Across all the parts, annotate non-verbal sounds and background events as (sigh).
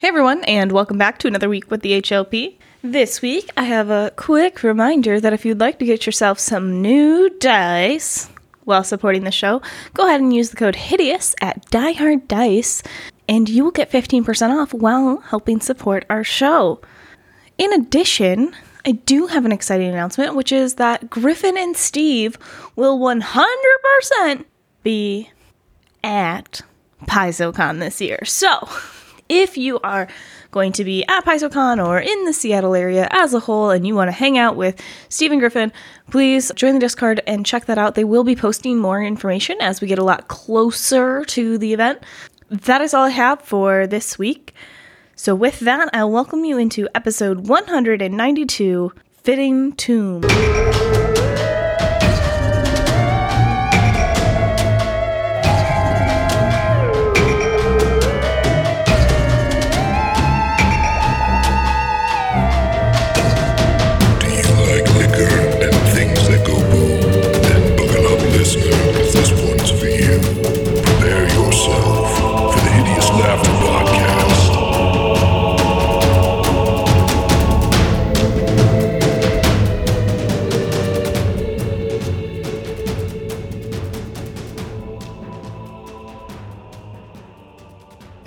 Hey everyone, and welcome back to another week with the HLP. This week, I have a quick reminder that if you'd like to get yourself some new dice while supporting the show, go ahead and use the code HIDEOUS at Die Hard Dice, and you will get 15% off while helping support our show. In addition, I do have an exciting announcement, which is that Griffin and Steve will 100% be at PaizoCon this year. So, (laughs) if you are going to be at PaizoCon or in the Seattle area as a whole and you want to hang out with Stephen Griffin, please join the Discord and check that out. They will be posting more information as we get a lot closer to the event. That is all I have for this week. So, with that, I'll welcome you into episode 192 Fitting Tomb.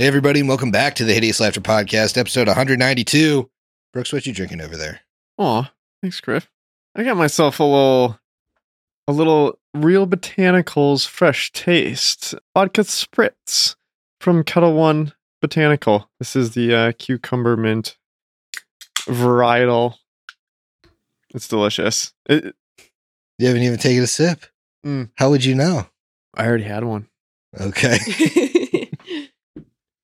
Hey everybody, and welcome back to the Hideous Laughter Podcast, episode 192. Brooks, what you drinking over there? Aw, thanks, Griff. I got myself a little, a little Real Botanicals Fresh Taste vodka spritz from Ketel One Botanical. This is the uh, cucumber mint varietal. It's delicious. It, You haven't even taken a sip. Mm. How would you know? I already had one. Okay. (laughs)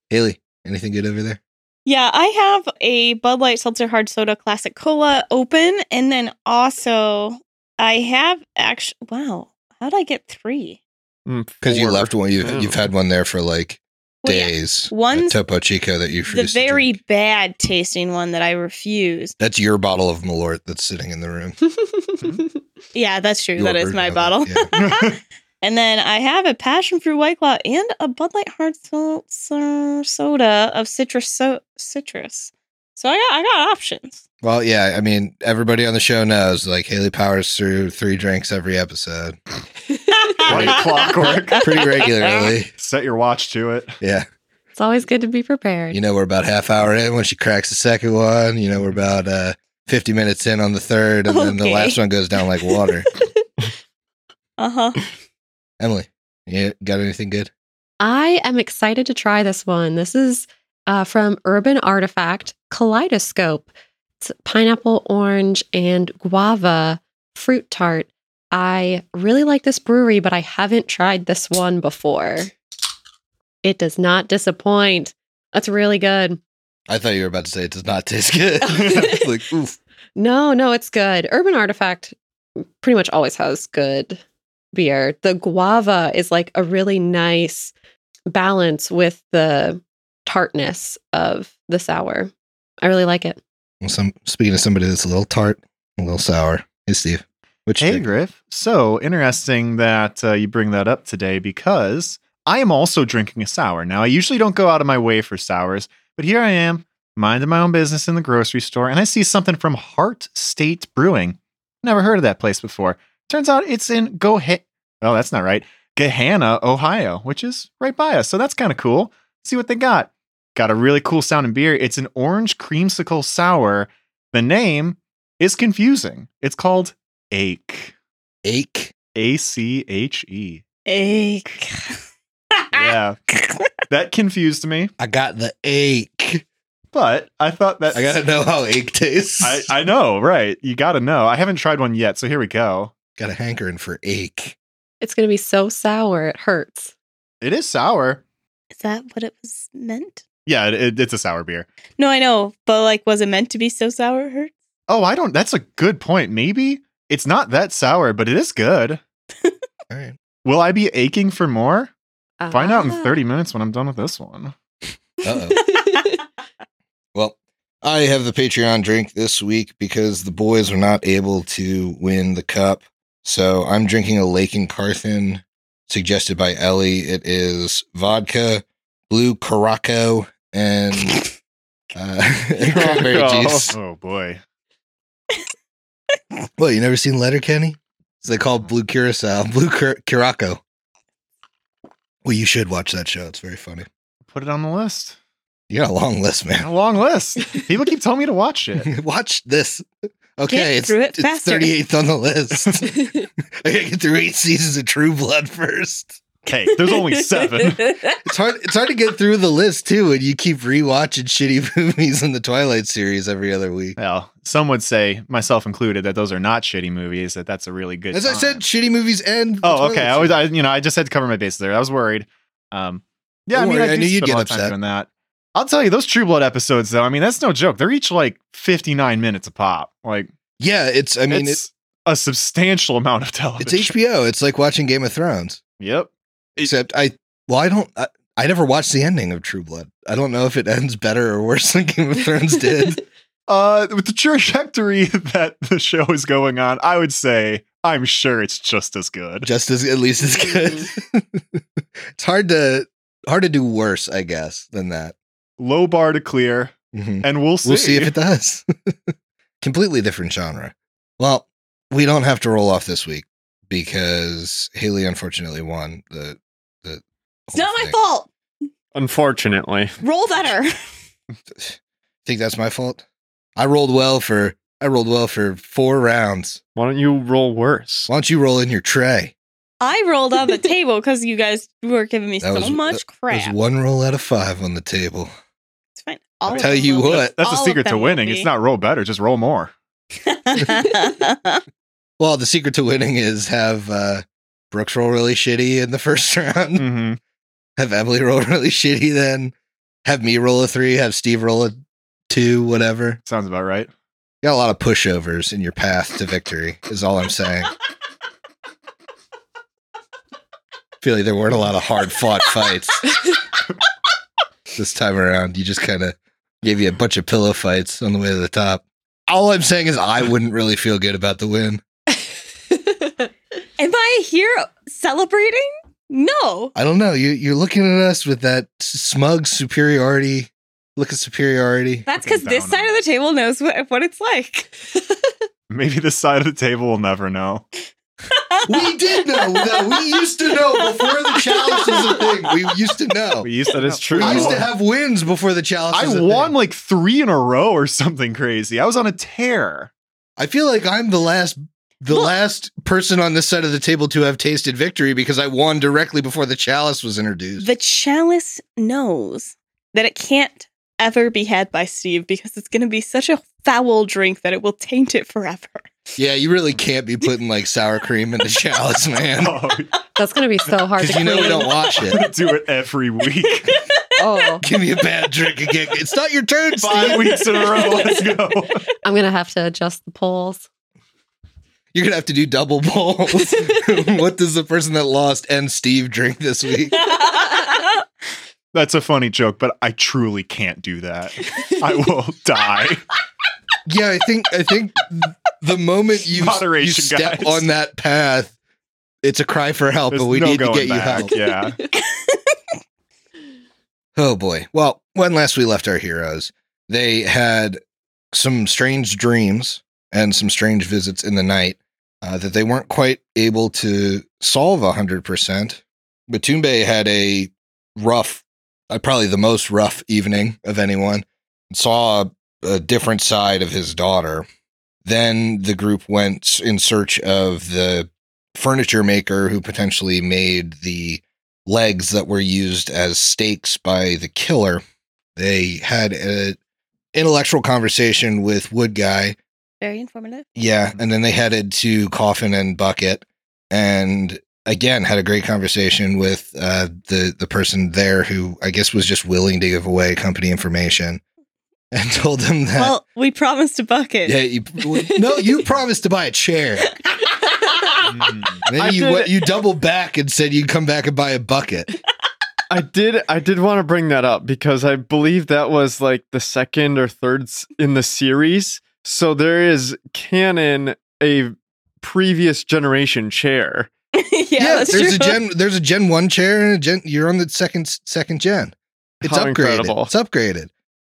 Haley, anything good over there? Yeah, I have a Bud Light Seltzer Hard Soda Classic Cola open, and then also I have actually. Wow, how did I get three? Mm, because you left one. You've, Oh. you've had one there for like Well, yeah, days. One's a Topo Chico that you the refused to very drink. bad tasting one that I refused. That's your bottle of Malort that's sitting in the room. (laughs) yeah, that's true. Your that is my of it, bottle. yeah. (laughs) (laughs) and then I have a passion fruit white claw and a Bud Light Hard Seltzer soda of citrus so- citrus. So I got I got options. Well, yeah. I mean, everybody on the show knows like Haley powers through three drinks every episode, Like (laughs) clockwork. (laughs) pretty regularly. Set your watch to it. Yeah. It's always good to be prepared. You know, we're about half hour in when she cracks the second one. You know, we're about uh, 50 minutes in on the third, and then the last one goes down like water. (laughs) Uh huh. Emily, you got anything good? I am excited to try this one. This is uh, from Urban Artifact Kaleidoscope. It's pineapple, orange, and guava fruit tart. I really like this brewery, but I haven't tried this one before. It does not disappoint. That's really good. I thought you were about to say it does not taste good. (laughs) (laughs) like, oof. No, no, it's good. Urban Artifact pretty much always has good beer. The guava is like a really nice balance with the tartness of the sour. I really like it. Well, some speaking of somebody that's a little tart, a little sour. Hey, Steve. Which Hey, Griff. So interesting that uh, you bring that up today because I am also drinking a sour. Now, I usually don't go out of my way for sours, but here I am, minding my own business in the grocery store, and I see something from Heart State Brewing. Never heard of that place before. Turns out it's in Gohe. Oh, that's not right. Gahanna, Ohio, which is right by us. So that's kind of cool. See what they got. Got a really cool sounding beer. It's an orange creamsicle sour. The name is confusing. It's called Ache. ache. A C H E. Ache. Yeah. (laughs) that confused me, I got the ache. but I thought that I gotta know how ache tastes. I, I know, right? You got to know. I haven't tried one yet, so here we go. Got a hankering for ache. It's going to be so sour, it hurts. It is sour. Is that what it was meant? Yeah, it, it- it's a sour beer. No, I know, but like, was it meant to be so sour? it Hurt? Oh, I don't. That's a good point. Maybe it's not that sour, but it is good. All right. Will I be aching for more? Find out in Ah. 30 minutes when I'm done with this one. Uh oh. (laughs) well, I have the Patreon drink this week because the boys are not able to win the cup. So I'm drinking a Lake and Carthen suggested by Ellie. It is vodka, blue Caraco, and uh, and (laughs) (laughs) cranberry Oh. juice. Oh boy. What, you never seen Letterkenny? They call Blue Curacao, Blue Cur- Curaco. Well, you should watch that show. It's very funny. Put it on the list. You got a long list, man. A long list. (laughs) People keep telling me to watch it. watch this. Okay, Get it's, through it it's 38th on the list. (laughs) (laughs) I gotta get through eight seasons of True Blood first. Okay, there's only seven. (laughs) It's hard. It's hard to get through the list too when you keep rewatching shitty movies in the Twilight series every other week. Well, some would say, myself included, that those are not shitty movies. That that's a really good. As I said, shitty movies and. the Oh, Twilight okay. I was. I, you know, I just had to cover my bases there. I was worried. Um, yeah, Don't I mean, worry, I, I do knew you'd a get lot of time upset. doing that. I'll tell you, those True Blood episodes, though. I mean, that's no joke. They're each like 59 minutes a pop. Like, yeah, it's. I mean, it's a substantial amount of television. it's. HBO. It's like watching Game of Thrones. Yep. Except I. Well, I don't. I, I never watched the ending of True Blood. I don't know if it ends better or worse than Game of Thrones did. (laughs) Uh, with the trajectory (laughs) that the show is going on, I would say I'm sure it's just as good. Just as at least as good. (laughs) it's hard to hard to do worse, I guess, than that. Low bar to clear, Mhm. and we'll see. We'll see if it does. (laughs) Completely different genre. Well, we don't have to roll off this week because Haley unfortunately won the the. It's not my fault. Unfortunately. Roll better. (laughs) Think that's my fault? I rolled well for I rolled well for four rounds. Why don't you roll worse? Why don't you roll in your tray? I rolled on the (laughs) table because you guys were giving me That so was- much There's crap. one roll out of five on the table. I'll tell you what. That's the secret to winning. It's not roll better, just roll more. (laughs) Well, the secret to winning is have uh, Brooks roll really shitty in the first (laughs) round. Mm-hmm. have Emily (laughs) roll really shitty then. Have me roll a three. Have Steve roll a two. Whatever. Sounds about right. You Got a lot of pushovers in your path to victory. Is all I'm saying. feel like there weren't a lot of hard fought fights this time around. You just kind of gave you a bunch of pillow fights on the way to the top. All I'm saying is I wouldn't really feel good about the win. (laughs) Am I here celebrating? No. I don't know. You you're looking at us with that smug superiority, look of superiority. That's because this side of the table knows what, what it's like. (laughs) Maybe this side of the table will never know. We did know. though. We used to know before the challenge was a thing. We used to know. We used that is true. We used to have wins before the challenge. I was a won thing. like three in a row or something crazy. I was on a tear. I feel like I'm the last, the Look. last person on this side of the table to have tasted victory because I won directly before the chalice was introduced. The chalice knows that it can't ever be had by Steve because it's going to be such a foul drink that it will taint it forever. Yeah, you really can't be putting like sour cream in the chalice, man. (laughs) Oh, That's going to be so hard to Because you know we clean. don't watch I'm it. (laughs) gonna do it every week. (laughs) Oh, Give me a bad drink again. It's not your turn, Five Steve. weeks in a row. Let's go. I'm going to have to adjust the polls. You're gonna have to do double bowls. what does the person that lost and Steve drink this week? That's a funny joke, but I truly can't do that. I will die. Yeah, I think I think the moment you, you step guys. on that path, it's a cry for help, There's and we no need to get you help. Yeah. (laughs) Oh boy. Well, when last we left our heroes, they had some strange dreams and some strange visits in the night uh, that they weren't quite able to solve 100%. Matumbe had a rough, uh, probably the most rough evening of anyone, saw a, different side of his daughter. Then the group went in search of the furniture maker who potentially made the legs that were used as stakes by the killer. They had an intellectual conversation with Wood Guy. Very informative. Yeah. And then they headed to Coffin and Bucket and again had a great conversation with uh, the, the person there who I guess was just willing to give away company information (laughs) and told them that. Well, we promised a bucket. yeah, you, no, you (laughs) promised to buy a chair. Mm. Then I you did- you doubled back and said you'd come back and buy a bucket. (laughs) I did I did want to bring that up because I believe that was like the second or third in the series. So there is canon a previous generation chair. yeah, that's there's true. a gen there's a gen 1 chair and a gen you're on the second second gen. It's How upgraded. incredible. It's upgraded.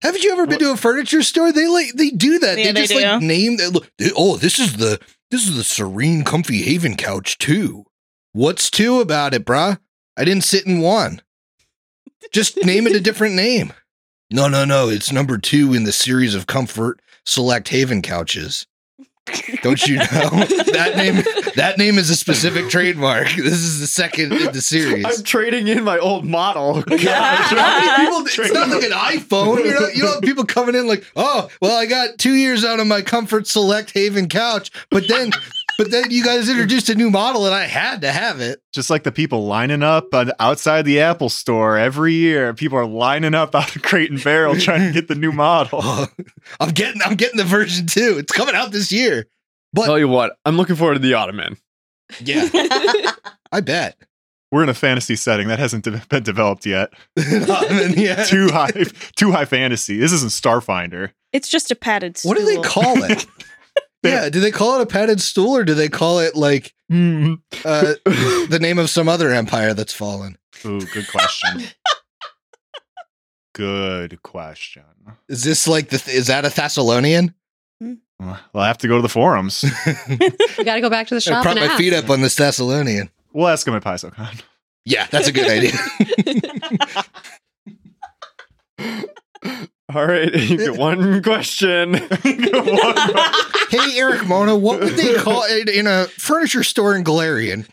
Haven't you ever been to a furniture store? They like they do that. Yeah, they they just like name that. Look, oh, this is the this is the serene, comfy haven couch too. What's two about it, bruh? I didn't sit in one. Just name it a different name. No, no, no. It's number two in the series of comfort select haven couches. Don't you know that name? That name is a specific trademark. This is the second in the series. I'm trading in my old model. How (laughs) (laughs) people- it's not like an iPhone. You know, you know, people coming in like, oh, well, I got two years out of my Comfort Select Haven couch, but then, but then you guys introduced a new model, and I had to have it. Just like the people lining up outside the Apple store every year, people are lining up out of Crate and Barrel trying to get the new model. Oh, (laughs) I'm getting, I'm getting the version two. It's coming out this year. But Tell you what, I'm looking forward to the Ottoman. yeah, (laughs) I bet. We're in a fantasy setting that hasn't de- been developed yet. (laughs) yeah. Too high, too high fantasy. This isn't Starfinder. It's just a padded stool. What do they call it? Yeah, do they call it a padded stool or do they call it like Mm. uh, (laughs) the name of some other empire that's fallen? Ooh, good question. good question. Is this like the? Is that a Thessalonian? Well, I have to go to the forums. (laughs) We got to go back to the shop. I shop prop and my ask. feet up on this Thessalonian. We'll ask him at PaizoCon. Yeah, that's a good idea. (laughs) All right, you (laughs) get (laughs) one question. (laughs) hey, Erik Mona, what would they call it in a furniture store in Golarion?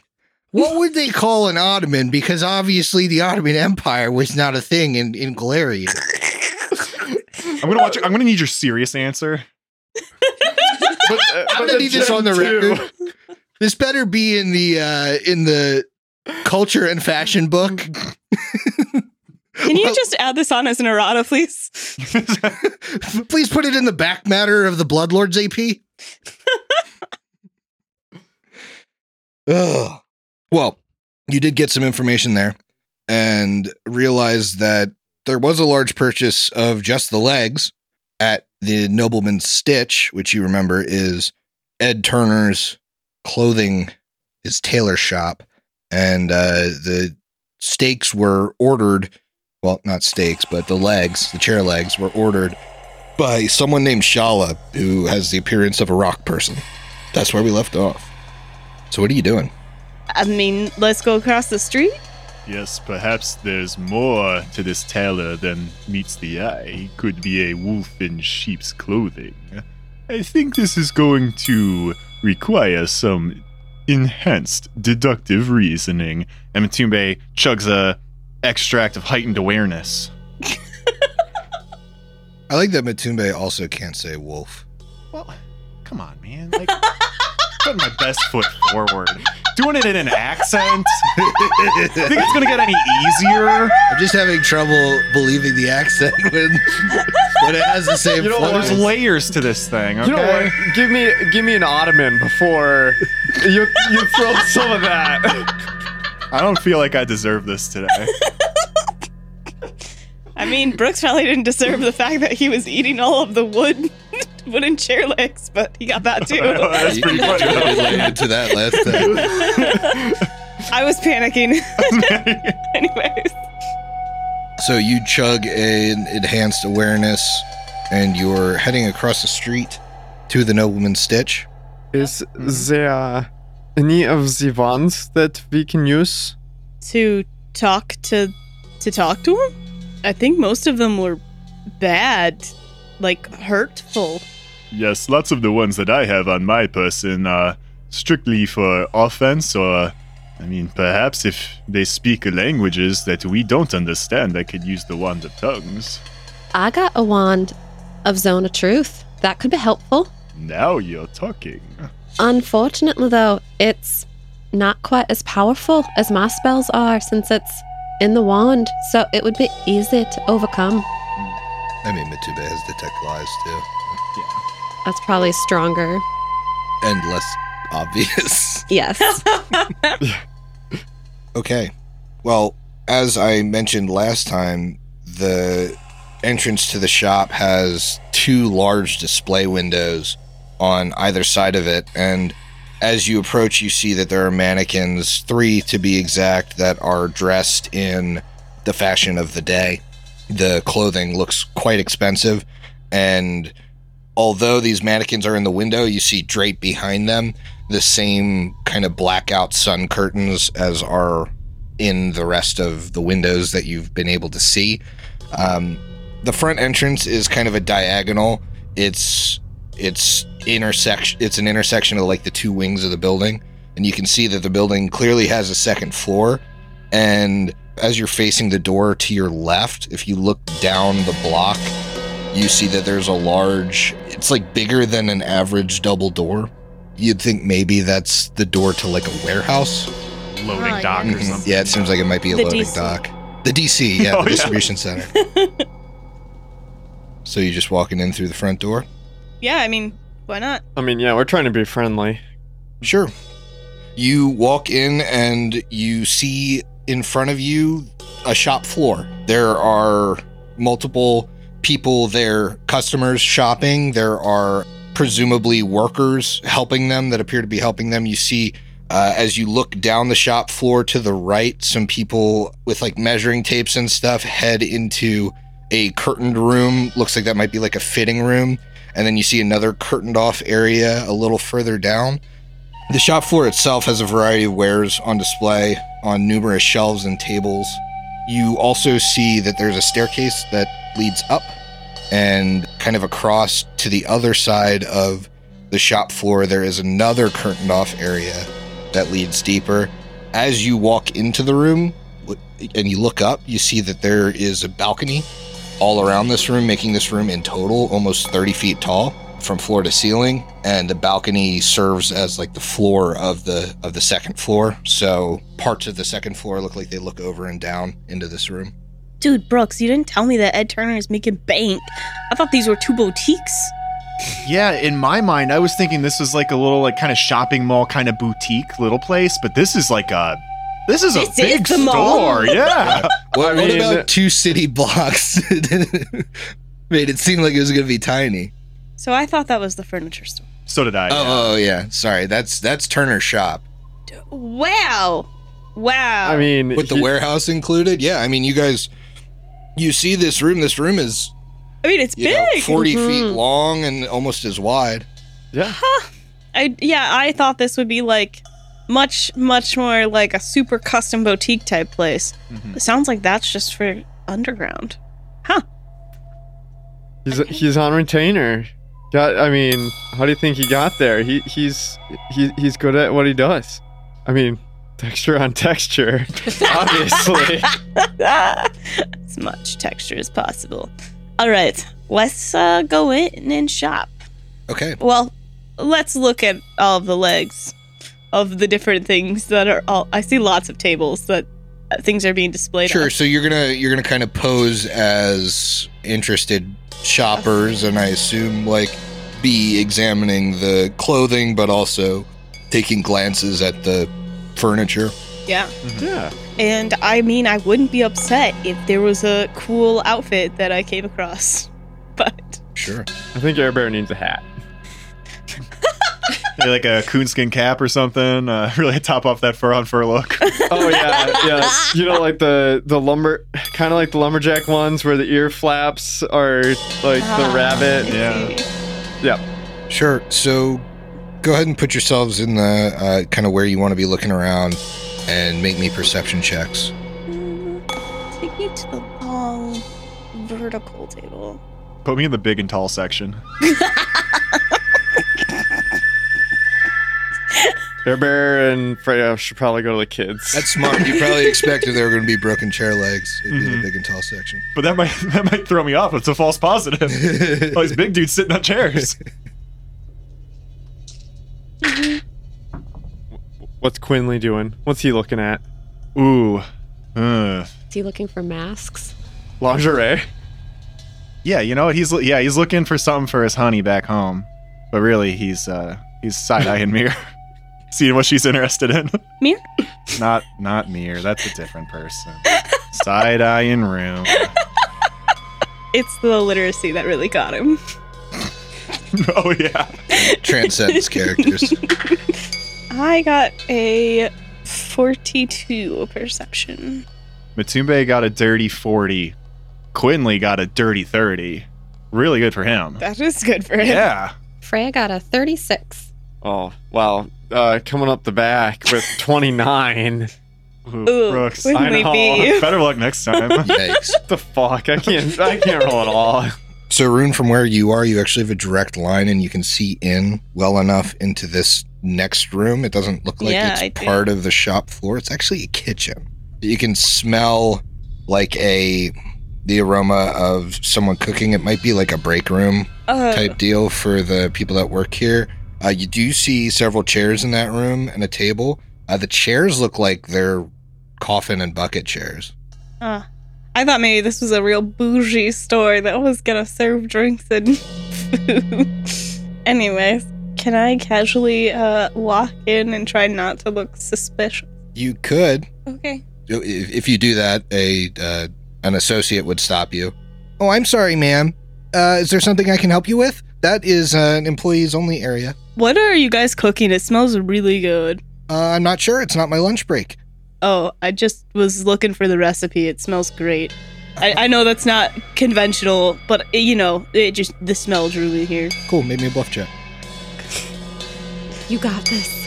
What would they call an Ottoman? Because obviously the Ottoman Empire was not a thing in, in Golarion. I'm gonna watch. I'm gonna need your serious answer. But, uh, I'm gonna need this on the 2 record. This better be in the uh, in the culture and fashion book. Can you just add this on as an errata, please? (laughs) Please put it in the back matter of the Blood Lords AP. Ugh. Well, you did get some information there and realized that there was a large purchase of just the legs at the Nobleman's Stitch, which you remember is Ed Turner's clothing, his tailor shop. And uh, the steaks were ordered well, not steaks, but the legs, the chair legs, were ordered by someone named Shala, who has the appearance of a rock person. That's where we left off. So, what are you doing? I mean, let's go across the street. Yes, perhaps there's more to this tailor than meets the eye. He could be a wolf in sheep's clothing. I think this is going to require some enhanced deductive reasoning. And Matumbe chugs a extract of heightened awareness. I like that Matumbe also can't say wolf. Well, come on, man. Like, putting my best foot forward. Doing it in an accent. Think it's gonna get any easier? I'm just having trouble believing the accent when, when it has the same You know what? There's layers to this thing. Okay. You know what? Give me give me an Ottoman before you you throw some of that. I don't feel like I deserve this today. I mean, Brooks probably didn't deserve the fact that he was eating all of the wood, (laughs) wooden chair legs, but he got that too. That's You- pretty you related to that last time. (laughs) I was panicking. (laughs) Anyways, So you chug an enhanced awareness, and you're heading across the street to the Nobleman's Stitch. Is mm-hmm. there any of the ones that we can use? to talk to to talk to him, I think most of them were bad, like hurtful. yes, lots of the ones that I have on my person are strictly for offense, or, I mean, perhaps if they speak languages that we don't understand, I could use the wand of tongues. I got a wand of Zone of Truth. That could be helpful. Now you're talking. Unfortunately, though, it's not quite as powerful as my spells are since it's in the wand, so it would be easy to overcome. I mean, Matumbe has detect lies too, Yeah. That's probably stronger. and less obvious. (laughs) (laughs) Yes. (laughs) Okay. Well, as I mentioned last time, the entrance to the shop has two large display windows on either side of it. And as you approach, you see that there are mannequins, three to be exact, that are dressed in the fashion of the day. the clothing looks quite expensive. And although these mannequins are in the window, you see draped behind them the same kind of blackout sun curtains as are in the rest of the windows that you've been able to see. Um, the front entrance is kind of a diagonal. It's it's intersection. It's an intersection of like the two wings of the building, and you can see that the building clearly has a second floor. And as you're facing the door to your left, if you look down the block, you see that there's a large. It's like bigger than an average double door. You'd think maybe that's the door to like a warehouse. Loading Oh, dock yeah. or something. Yeah, it seems like it might be a The loading DC. dock. The DC, (laughs) yeah, Oh, the yeah. distribution center. (laughs) so you're just walking in through the front door? Yeah, I mean, why not? I mean, yeah, we're trying to be friendly. Sure. You walk in and you see in front of you a shop floor. There are multiple people there, customers shopping. There are presumably workers helping them that appear to be helping them. You see, uh, as you look down the shop floor to the right, some people with like measuring tapes and stuff head into a curtained room. Looks like that might be like a fitting room. And then you see another curtained off area a little further down. The shop floor itself has a variety of wares on display on numerous shelves and tables. You also see that there's a staircase that leads up and kind of across to the other side of the shop floor there is another curtained off area that leads deeper. As you walk into the room and you look up, you see that there is a balcony all around this room, making this room in total almost 30 feet tall from floor to ceiling. And the balcony serves as like the floor of the of the second floor. So parts of the second floor look like they look over and down into this room. Dude, Brooks, you didn't tell me that Ed Turner is making bank. I thought these were two boutiques. Yeah, in my mind, I was thinking this was like a little like kind of shopping mall kind of boutique little place, but this is like a this is a This is big the mall. store. Yeah. (laughs) What, I what about two city blocks? (laughs) Made it seem like it was going to be tiny. So I thought that was the furniture store. so did I. yeah. Oh, oh yeah, sorry. That's that's Turner's shop Wow. Wow. I mean, with the he- warehouse included. Yeah, I mean, you guys, you see this room. This room is I mean, it's you know, big. 40 feet Mhm. long and almost as wide. Yeah, Huh. I yeah, I thought this would be like much much more like a super custom boutique type place. Mhm. It sounds like that's just for underground. Huh? He's he's on retainer. Got. I mean, how do you think he got there? He he's he, he's good at what he does. I mean, texture on texture, (laughs) obviously. as much texture as possible. All right, let's uh, go in and shop. Okay. Well, let's look at all of the legs of the different things that are all. I see lots of tables that uh, things are being displayed. Sure. on. So you're gonna you're gonna kind of pose as interested shoppers, and I assume like be examining the clothing, but also taking glances at the furniture. Yeah, yeah. and I mean, I wouldn't be upset if there was a cool outfit that I came across, (laughs) but Sure. I think Air Bear needs a hat. Maybe like a coonskin cap or something. Uh, (laughs) really top off that fur on fur look. (laughs) Oh yeah, yeah. You know, like the the lumber, kind of like the lumberjack ones where the ear flaps are like the Ah, rabbit. I Yeah. see. Sure. So go ahead and put yourselves in the uh, kind of where you want to be looking around, and make me perception checks. Mm, Take me to the long vertical table. Put me in the big and tall section. (laughs) Air Bear and Freya should probably go to the kids. That's smart. You probably (laughs) expected there were going to be broken chair legs. It'd be the Mhm. big and tall section. But that might that might throw me off. It's a false positive. (laughs) All these big dudes sitting on chairs. What's Quinley doing? What's he looking at? Ooh. Uh. Is he looking for masks? Lingerie. Yeah, you know what? He's yeah, he's looking for something for his honey back home. But really he's uh he's side eyeing Mir. (laughs) Seeing what she's interested in. (laughs) Mir? Not not Mir, that's a different person. Side eye in room. It's the literacy that really got him. (laughs) Oh yeah. Transcends (laughs) characters. I got a 42 perception. Matumbe got a dirty 40. Quinley got a dirty 30. Really good for him. That is good for him. Yeah. Freya got a 36. Oh, wow. Uh, coming up the back with (laughs) 29. Ooh, Ooh, Brooks. I know. B. (laughs) Better luck next time. (laughs) Yikes. What the fuck? I can't. I can't roll at all. So, Rune, from where you are, you actually have a direct line and you can see in well enough into this next room. It doesn't look like Yeah, I it's do. part of the shop floor. It's actually a kitchen. You can smell like a the aroma of someone cooking. It might be like a break room Uh, type deal for the people that work here. Uh, you do see several chairs in that room and a table. Uh, the chairs look like they're coffin and bucket chairs. uh, I thought maybe this was a real bougie store that was gonna serve drinks and food. (laughs) Anyways, can I casually uh, walk in and try not to look suspicious? You could Okay. if, if you do that, a uh, an associate would stop you. Oh, I'm sorry, ma'am. Uh, is there something I can help you with? That is uh, an employees only area. What are you guys cooking? It smells really good. Uh, I'm not sure. It's not my lunch break. Oh, I just was looking for the recipe. It smells great. I, I know that's not conventional, but uh, you know, it just the smell drew me here. Cool. Made me a bluff check. You got this. (laughs)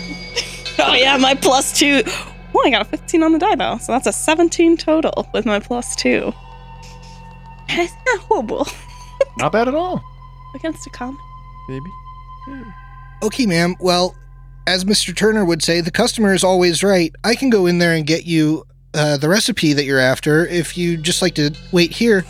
Oh yeah, my plus two. Oh, I got a 15 on the die though, so that's a 17 total with my plus two. (laughs) It's not horrible Not bad at all. Against a common. Maybe. Okay, ma'am. Well, as Mr. Turner would say, the customer is always right. I can go in there and get you uh, the recipe that you're after if you just like to wait here,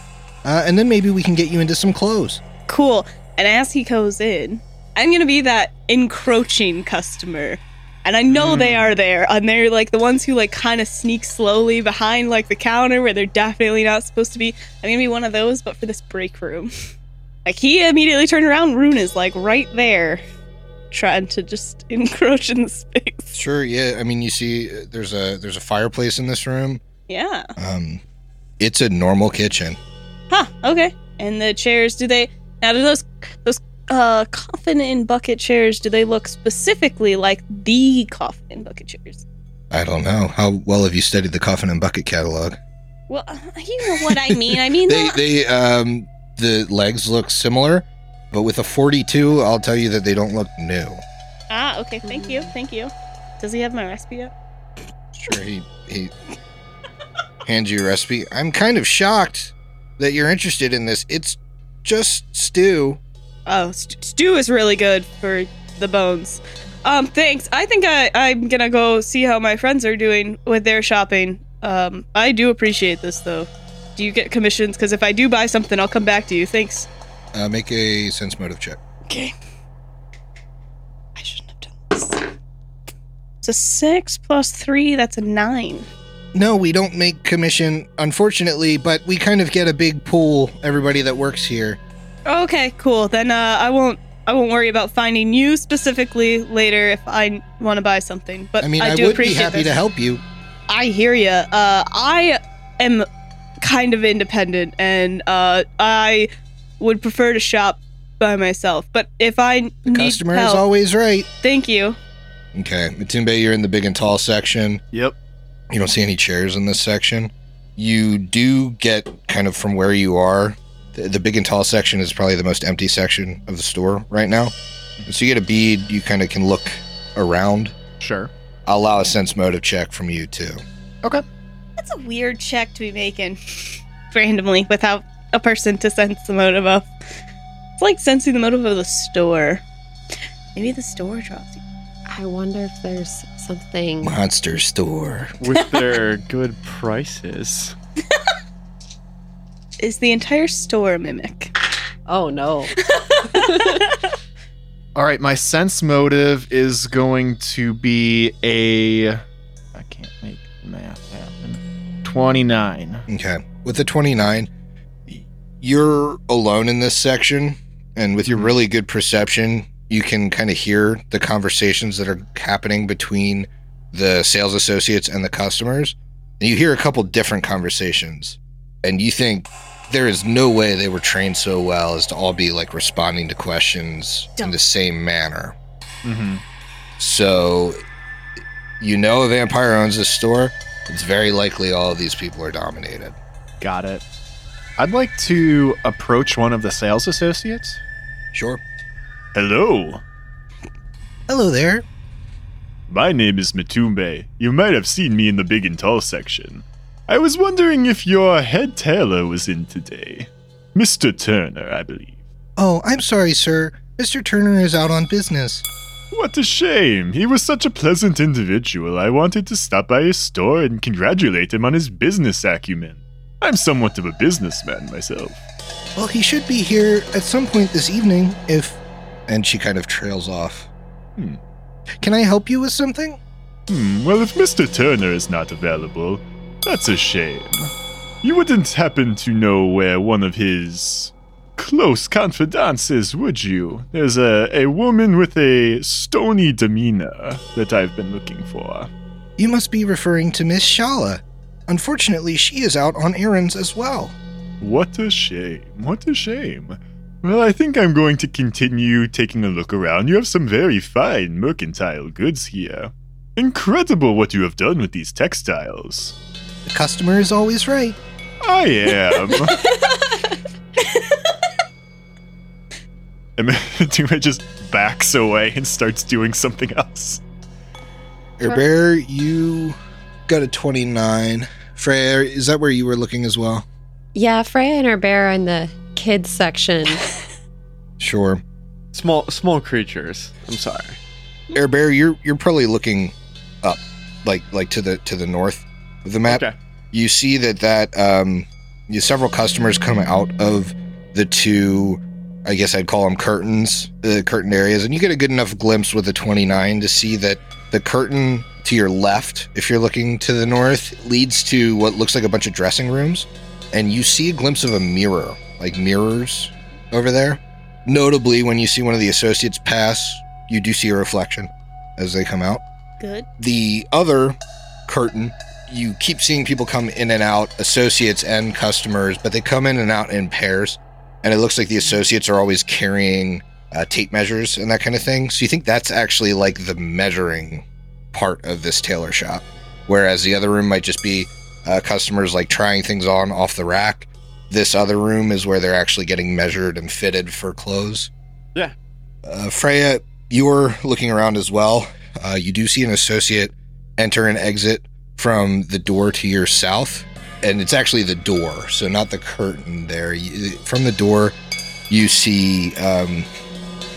uh, and then maybe we can get you into some clothes. Cool. And as he goes in, I'm gonna be that encroaching customer. And I know they are there, and they're like the ones who like kind of sneak slowly behind like the counter where they're definitely not supposed to be. I'm gonna be one of those, but for this break room. (laughs) like he immediately turned around, Rune is like right there, trying to just (laughs) encroach in the space. Sure. Yeah. I mean, you see, there's a there's a fireplace in this room. Yeah. Um, it's a normal kitchen. Huh. Okay. And the chairs, do they now? Do those those uh coffin and bucket chairs? Do they look specifically like the coffin and bucket chairs? I don't know. How well have you studied the coffin and bucket catalog? Well, (laughs) you know what I mean. I mean, They the- they um the legs look similar, but with a 42, I'll tell you that they don't look new. ah, okay. Thank you. Thank you. Does he have my recipe yet? Sure, he he hands you a recipe. I'm kind of shocked that you're interested in this. It's just stew. Oh, st- stew is really good for the bones. Um, thanks. I think I I'm gonna go see how my friends are doing with their shopping. Um, I do appreciate this though. Do you get commissions? Because if I do buy something, I'll come back to you. Thanks. Uh, make a sense motive check. Okay. I shouldn't have done this. It's a six plus three. That's a nine. No, we don't make commission, unfortunately, but we kind of get a big pool. Everybody that works here. Okay, cool. Then uh, I won't. I won't worry about finding you specifically later if I want to buy something. But I mean, I, do would be happy this. to help you. I hear you. Uh, I am kind of independent, and uh, I would prefer to shop by myself. But if I The need customer help, is always right. thank you. Okay, Matumbe, you're in the big and tall section. Yep. You don't see any chairs in this section. You do get kind of from where you are. The, the big and tall section is probably the most empty section of the store right now. So you get a bead. You kind of can look around. Sure. I'll allow a sense motive check from you too. That's a weird check to be making (laughs) randomly without a person to sense the motive of. It's like sensing the motive of the store. Maybe the store draws you. I wonder if there's something. Monster store. With (laughs) their good prices. (laughs) Is the entire store a mimic? Oh no. All right, my sense motive is going to be a. I can't make math happen. 29. Okay. With the 29, you're alone in this section, and with your really good perception, you can kind of hear the conversations that are happening between the sales associates and the customers. And you hear a couple different conversations, and you think there is no way they were trained so well as to all be like responding to questions in the same manner. Mm-hmm. So, you know, a vampire owns this store. It's very likely all of these people are dominated. Got it. I'd like to approach one of the sales associates. Sure. Hello, Hello there. my name is Matumbe. You might have seen me in the big and tall section. I was wondering if your head tailor was in today. Mr. Turner, I believe. Oh, I'm sorry, sir. Mr. Turner is out on business. What a shame. He was such a pleasant individual. I wanted to stop by his store and congratulate him on his business acumen. I'm somewhat of a businessman myself. Well, he should be here at some point this evening if. And she kind of trails off. Hmm. Can I help you with something? Hmm, well, if Mr. Turner is not available, that's a shame. You wouldn't happen to know where one of his close confidants is, would you? There's a, a woman with a stony demeanor that I've been looking for. You must be referring to Miss Shala. Unfortunately, she is out on errands as well. What a shame. What a shame. Well, I think I'm going to continue taking a look around. You have some very fine mercantile goods here. Incredible what you have done with these textiles. The customer is always right. I am. (laughs) and (laughs) Duma just backs away and starts doing something else. Herber, you got a 29. Freya, is that where you were looking as well? Yeah, Freya and her bear are in the kids section. (laughs) Sure. Small small creatures. I'm sorry. Herber, you're you're probably looking up, like like to the to the north of the map. Okay. you see that that um, you several customers come out of the two i guess i'd call them curtains the curtain areas and you get a good enough glimpse with the 29 to see that the curtain to your left if you're looking to the north leads to what looks like a bunch of dressing rooms and you see a glimpse of a mirror like mirrors over there. Notably when you see one of the associates pass you do see a reflection as they come out. Good. the other curtain you keep seeing people come in and out associates and customers but they come in and out in pairs and it looks like the associates are always carrying uh, tape measures and that kind of thing. So you think that's actually like the measuring part of this tailor shop. Whereas the other room might just be uh, customers like trying things on off the rack. This other room is where they're actually getting measured and fitted for clothes. Yeah. uh, freya you're looking around as well. Uh, you do see an associate enter and exit from the door to your south and it's actually the door so not the curtain there. From the door you see um,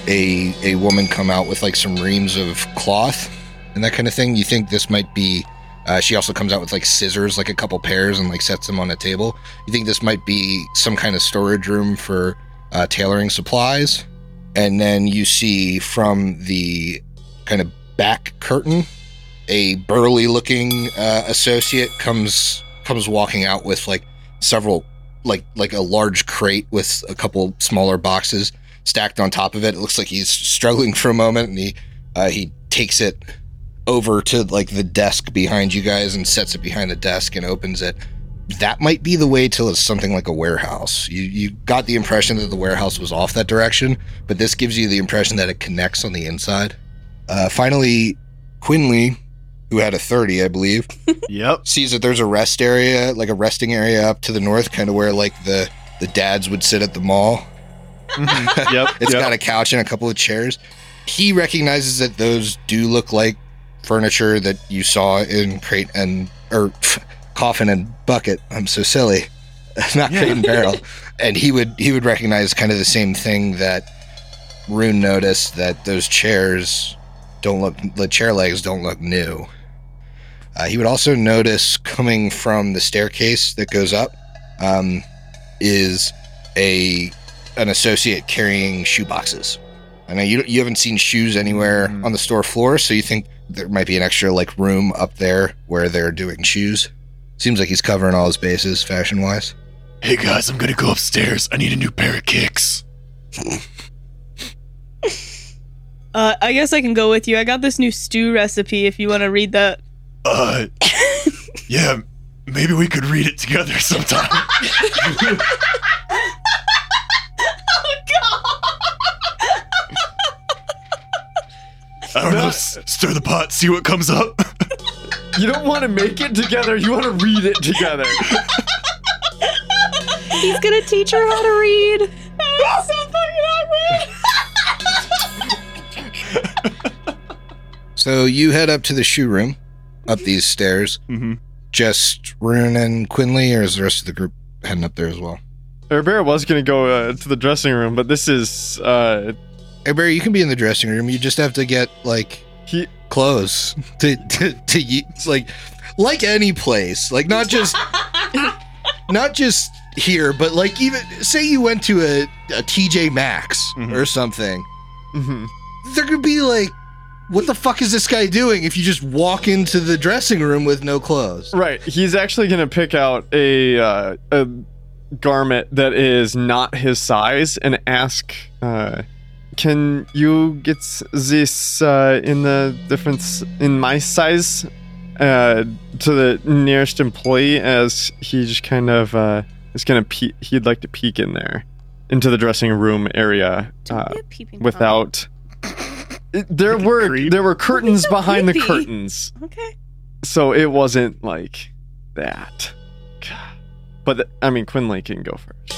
a a woman come out with like some reams of cloth and that kind of thing. You think this might be uh, she also comes out with like scissors like a couple pairs and like sets them on a table. You think this might be some kind of storage room for uh, tailoring supplies. And then you see from the kind of back curtain a burly looking uh, associate comes comes walking out with like several like like a large crate with a couple smaller boxes stacked on top of it. It looks like he's struggling for a moment and he uh, he takes it over to like the desk behind you guys and sets it behind the desk and opens it. That might be the way till it's something like a warehouse. You you got the impression that the warehouse was off that direction but this gives you the impression that it connects on the inside. Uh, finally quinley who had a 30 i believe (laughs) Yep. sees that there's a rest area, like a resting area up to the north, kind of where like the the dads would sit at the mall. Mhm. (laughs) Yep. It's yep. got a couch and a couple of chairs. He recognizes that those do look like furniture that you saw in crate and or (laughs) coffin and bucket. I'm so silly, not crate and barrel. And he would he would recognize kind of the same thing that Rune noticed that those chairs don't look the chair legs don't look new. Uh, he would also notice coming from the staircase that goes up um, is a an associate carrying shoe boxes. I know you you haven't seen shoes anywhere Mm. on the store floor, so you think there might be an extra like room up there where they're doing shoes. Seems like he's covering all his bases fashion wise. Hey guys, I'm gonna go upstairs. I need a new pair of kicks. (laughs) Uh, I guess I can go with you. I got this new stew recipe if you want to read that. Uh, yeah, maybe we could read it together (laughs) sometime. (laughs) I don't know. s- Stir the pot, see what comes up. You don't want to make it together. You want to read it together. He's gonna teach her how to read. That so fucking awkward. So you head up to the shoe room, up these stairs. Mm-hmm. Just Rune and Quinley, or is the rest of the group heading up there as well? Bear was gonna go uh, to the dressing room, but this is uh, Hey you can be in the dressing room. You just have to get like he. clothes (laughs) to to, to use, like like any place, like not just (laughs) not just here, but like even say you went to a, a TJ Maxx Mhm. or something. mhm. There could be like, what the fuck is this guy doing if you just walk into the dressing room with no clothes? Right, he's actually gonna pick out a uh, a garment that is not his size and ask, uh, "Can you get this uh, in the difference in my size?" Uh, to the nearest employee, as he just kind of uh, is gonna pe- he'd like to peek in there into the dressing room area uh, Don't be a peeping Tom. without. It- there were creep? there were curtains (laughs) so behind the curtains Okay. so it wasn't like that. God. But th- I mean, Quinley can go first.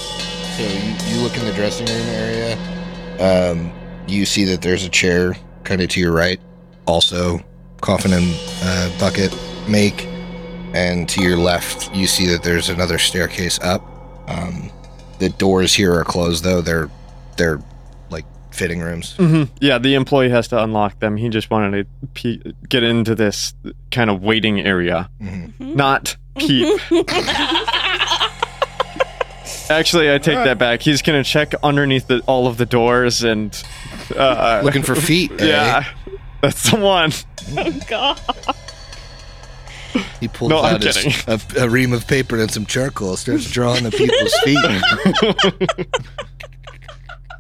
So you, you look in the dressing room area. Um, you see that there's a chair kind of to your right, also coffin and uh, bucket make, and to your left you see that there's another staircase up. Um, the doors here are closed though; they're they're like fitting rooms. Mm-hmm. Yeah, the employee has to unlock them. He just wanted to pe- get into this kind of waiting area, Mhm. not peep. (laughs) Actually, I take that back. He's gonna check underneath the, all of the doors and uh, Looking for feet. (laughs) eh? Yeah, that's the one. oh god. He pulls No, out his, a, a ream of paper and some charcoal, starts drawing the people's (laughs) feet.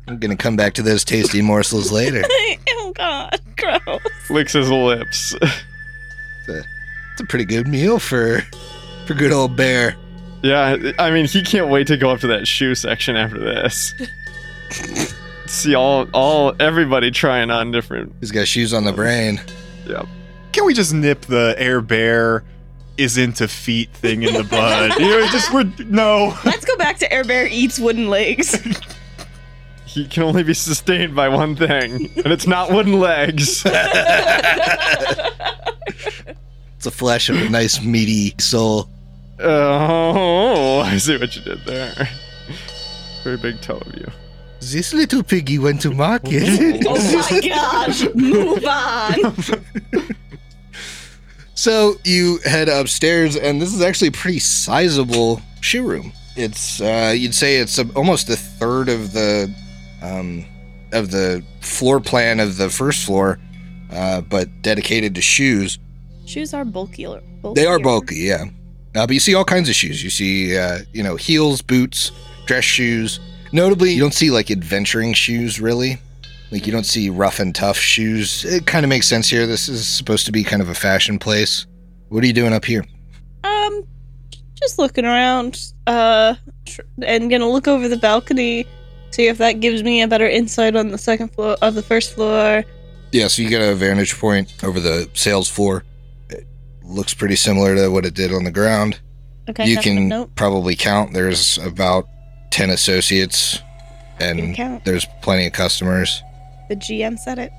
I'm gonna come back to those tasty morsels later. (laughs) oh god. Gross. Licks his lips. It's a pretty good meal for for good old bear. Yeah, I mean, he can't wait to go up to that shoe section after this. (laughs) See all, all, everybody trying on different. He's got shoes on the brain. Yep. Can we just nip the air bear is into feet thing in the bud? (laughs) you know, just we're no. Let's go back to Air Bear eats wooden legs. He can only be sustained by one thing, and it's not wooden legs. (laughs) It's the flesh of a nice meaty soul. Oh, (laughs) I see what you did there. Very big toe of you. This little piggy went to market. oh my (laughs) gosh. Move on. so you head upstairs, and this is actually a pretty sizable shoe room. It's uh, you'd say it's a, almost a third of the um, of the floor plan of the first floor, uh, but dedicated to shoes. Shoes are bulkier. bulkier. They are bulky, yeah. Uh, but you see all kinds of shoes. You see, uh, you know, heels, boots, dress shoes. Notably, you don't see like adventuring shoes really. Like you don't see rough and tough shoes. It kind of makes sense here. This is supposed to be kind of a fashion place. What are you doing up here? Um, just looking around. Uh, tr- and gonna look over the balcony, see if that gives me a better insight on the second floor of the first floor. Yeah, so you get a vantage point over the sales floor. It looks pretty similar to what it did on the ground. Okay. you can probably count. There's about ten associates, and there's plenty of customers. The GM said it,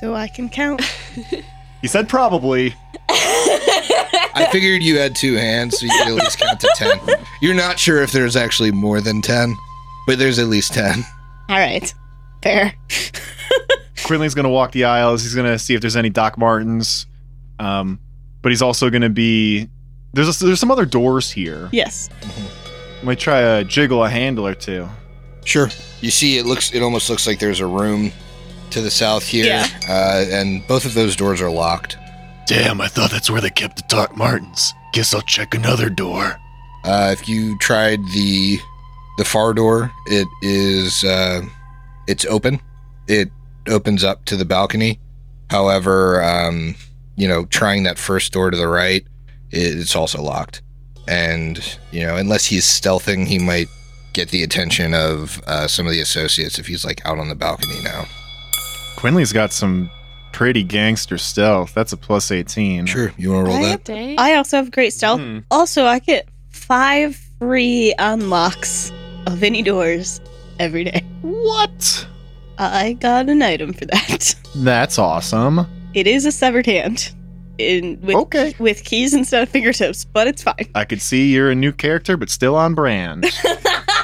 so I can count. (laughs) He said probably. I figured you had two hands, so you could at least count to ten. (laughs) You're not sure if there's actually more than ten, but there's at least ten. All right. Fair. (laughs) Quinley's gonna walk the aisles. He's gonna see if there's any Doc Martens. Um, but he's also gonna be there's a, there's some other doors here. Yes. Might try to jiggle a handle or two. Sure. You see, it looks. It almost looks like there's a room to the south here, Yeah. uh, and both of those doors are locked. Damn, I thought that's where they kept the Doc Martens. Guess I'll check another door. Uh, if you tried the the far door, it is uh, it's open. It opens up to the balcony. However, um, you know, trying that first door to the right, it, it's also locked. And you know, unless he's stealthing, he might get the attention of uh, some of the associates if he's like out on the balcony now. Quinley's got some pretty gangster stealth. That's a plus 18. Sure, you want to roll I that? Dang. I also have great stealth. Hmm. Also, I get five free unlocks of any doors every day. What? I got an item for that. That's awesome. It is a severed hand. In with Okay. with keys instead of fingertips, but it's fine. I could see you're a new character, but still on brand.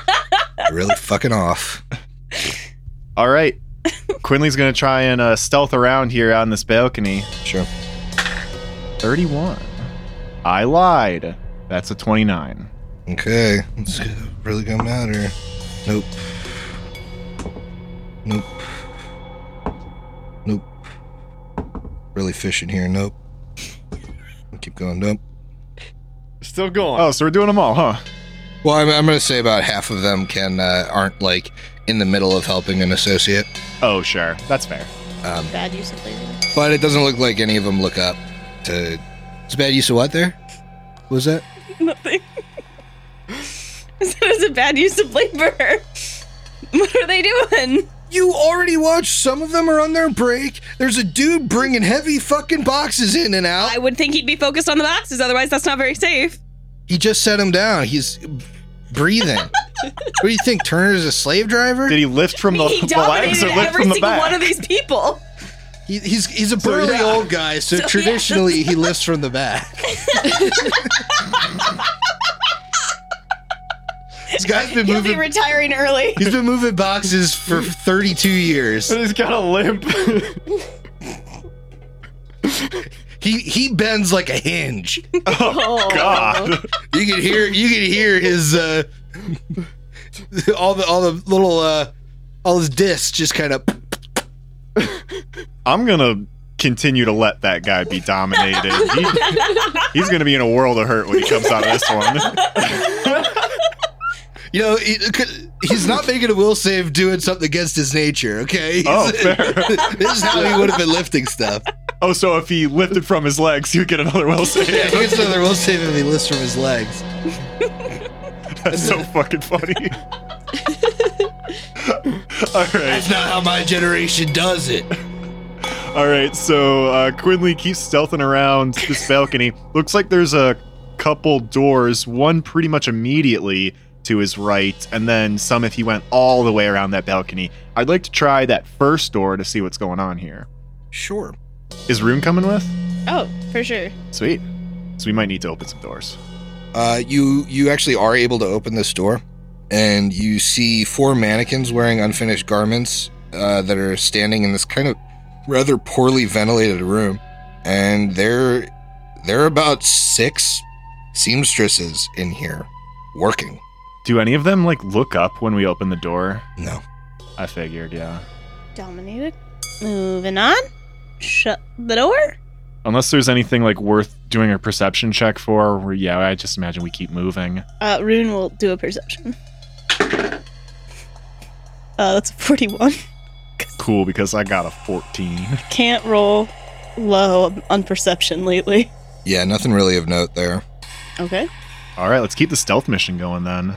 (laughs) really fucking off. All right. Quinley's going to try and uh, stealth around here on this balcony. Sure. 31. I lied. That's a 29. Okay. It's really gonna matter. Nope. Nope. Nope. Really fishing here. Nope. Keep going. Nope. Still going. Oh, so we're doing them all, huh? Well, I'm, I'm gonna say about half of them can uh, aren't like in the middle of helping an associate, Oh, sure. That's fair. um, Bad use of labor. but it doesn't look like any of them look up to. It's a bad use of what there? What was that? (laughs) Nothing. (laughs) that is a bad use of labor. (laughs) What are they doing? You already watched. Some of them are on their break. There's a dude bringing heavy fucking boxes in and out. I would think he'd be focused on the boxes, otherwise that's not very safe. He just set him down. He's breathing. (laughs) what do you think? Turner's a slave driver? Did he lift from the, he the legs dominated or lift from the single back? one of these people. He, he's he's a burly yeah. old guy, so, So, yeah. traditionally he lifts from the back. This guy's been He'll be retiring early. he's been moving boxes for 32 years. But he's got a limp. He he bends like a hinge. Oh, God. You can hear you can hear his uh all the all the little uh all his discs just kind of I'm going to continue to let that guy be dominated. He, he's going to be in a world of hurt when he comes out of this one. (laughs) you know he, he's not making a will save doing something against his nature. Okay, Oh, He's- fair. (laughs) this is how he would have been lifting stuff. Oh, so if he lifted from his legs, he would get another will save. Yeah, he gets another will save if he lifts from his legs. (laughs) That's so fucking funny. (laughs) All right. That's not how my generation does it. All right, so uh, Quinley keeps stealthing around this balcony. Looks like there's a couple doors, one pretty much immediately to his right, and then some if he went all the way around that balcony. I'd like to try that first door to see what's going on here. Sure. Is Rune coming with? Oh, for sure. Sweet. So we might need to open some doors. Uh, you you actually are able to open this door, and you see four mannequins wearing unfinished garments uh, that are standing in this kind of rather poorly ventilated room, and there there are about six seamstresses in here working. Do any of them like look up when we open the door? No, I figured, yeah. Dominated. Moving on. Shut the door. Unless there's anything like worth doing a perception check for, where, yeah, I just imagine we keep moving. Uh, Rune will do a perception. Uh, that's a 41. Cool, because I got a 14. Can't roll low on perception lately. yeah, nothing really of note there. Okay. All right, let's keep the stealth mission going then.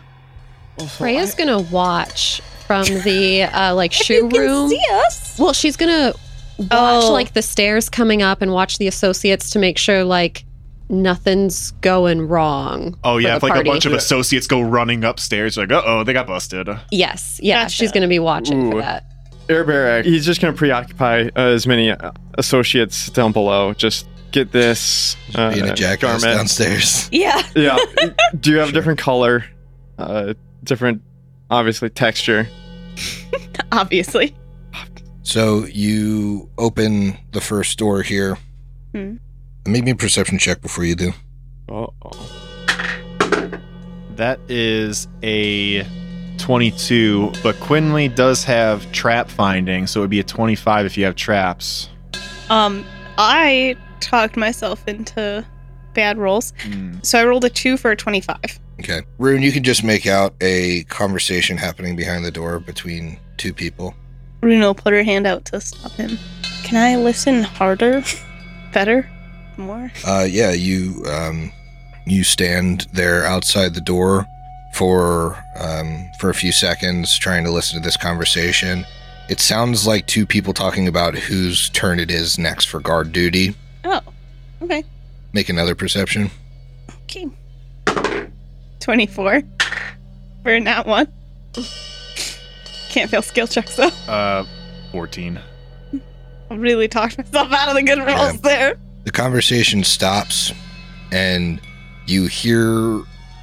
Freya's gonna watch from the uh, (laughs) like shoe room. us. Well, she's gonna watch Oh. like the stairs coming up and watch the associates to make sure like nothing's going wrong. Oh yeah, if like party. a bunch of associates go running upstairs, like, uh oh, they got busted. Yes, yeah, Gotcha. she's gonna be watching for that. Air Barak, he's just going to preoccupy uh, as many uh, associates down below. Just get this uh, Being a jackass garment. downstairs. (laughs) Yeah. Yeah. Do you have a different color? Uh, different, obviously, texture. (laughs) Obviously. So you open the first door here. Hmm. Make me a perception check before you do. Oh, That is a 22, but Quinley does have trap finding, so it would be a 25 if you have traps. Um, I talked myself into bad rolls. Hmm. So I rolled a 2 for a 25. Okay. Rune, you can just make out a conversation happening behind the door between two people. Rune will put her hand out to stop him. Can I listen harder? (laughs) Better? More? Uh, yeah, you um, you stand there outside the door for um, for a few seconds, trying to listen to this conversation. It sounds like two people talking about whose turn it is next for guard duty. Oh, okay. Make another perception. Okay. 24 for that one. Can't fail skill checks though. Uh, 14. I really talked myself out of the good rolls Yeah. there. The conversation stops, and you hear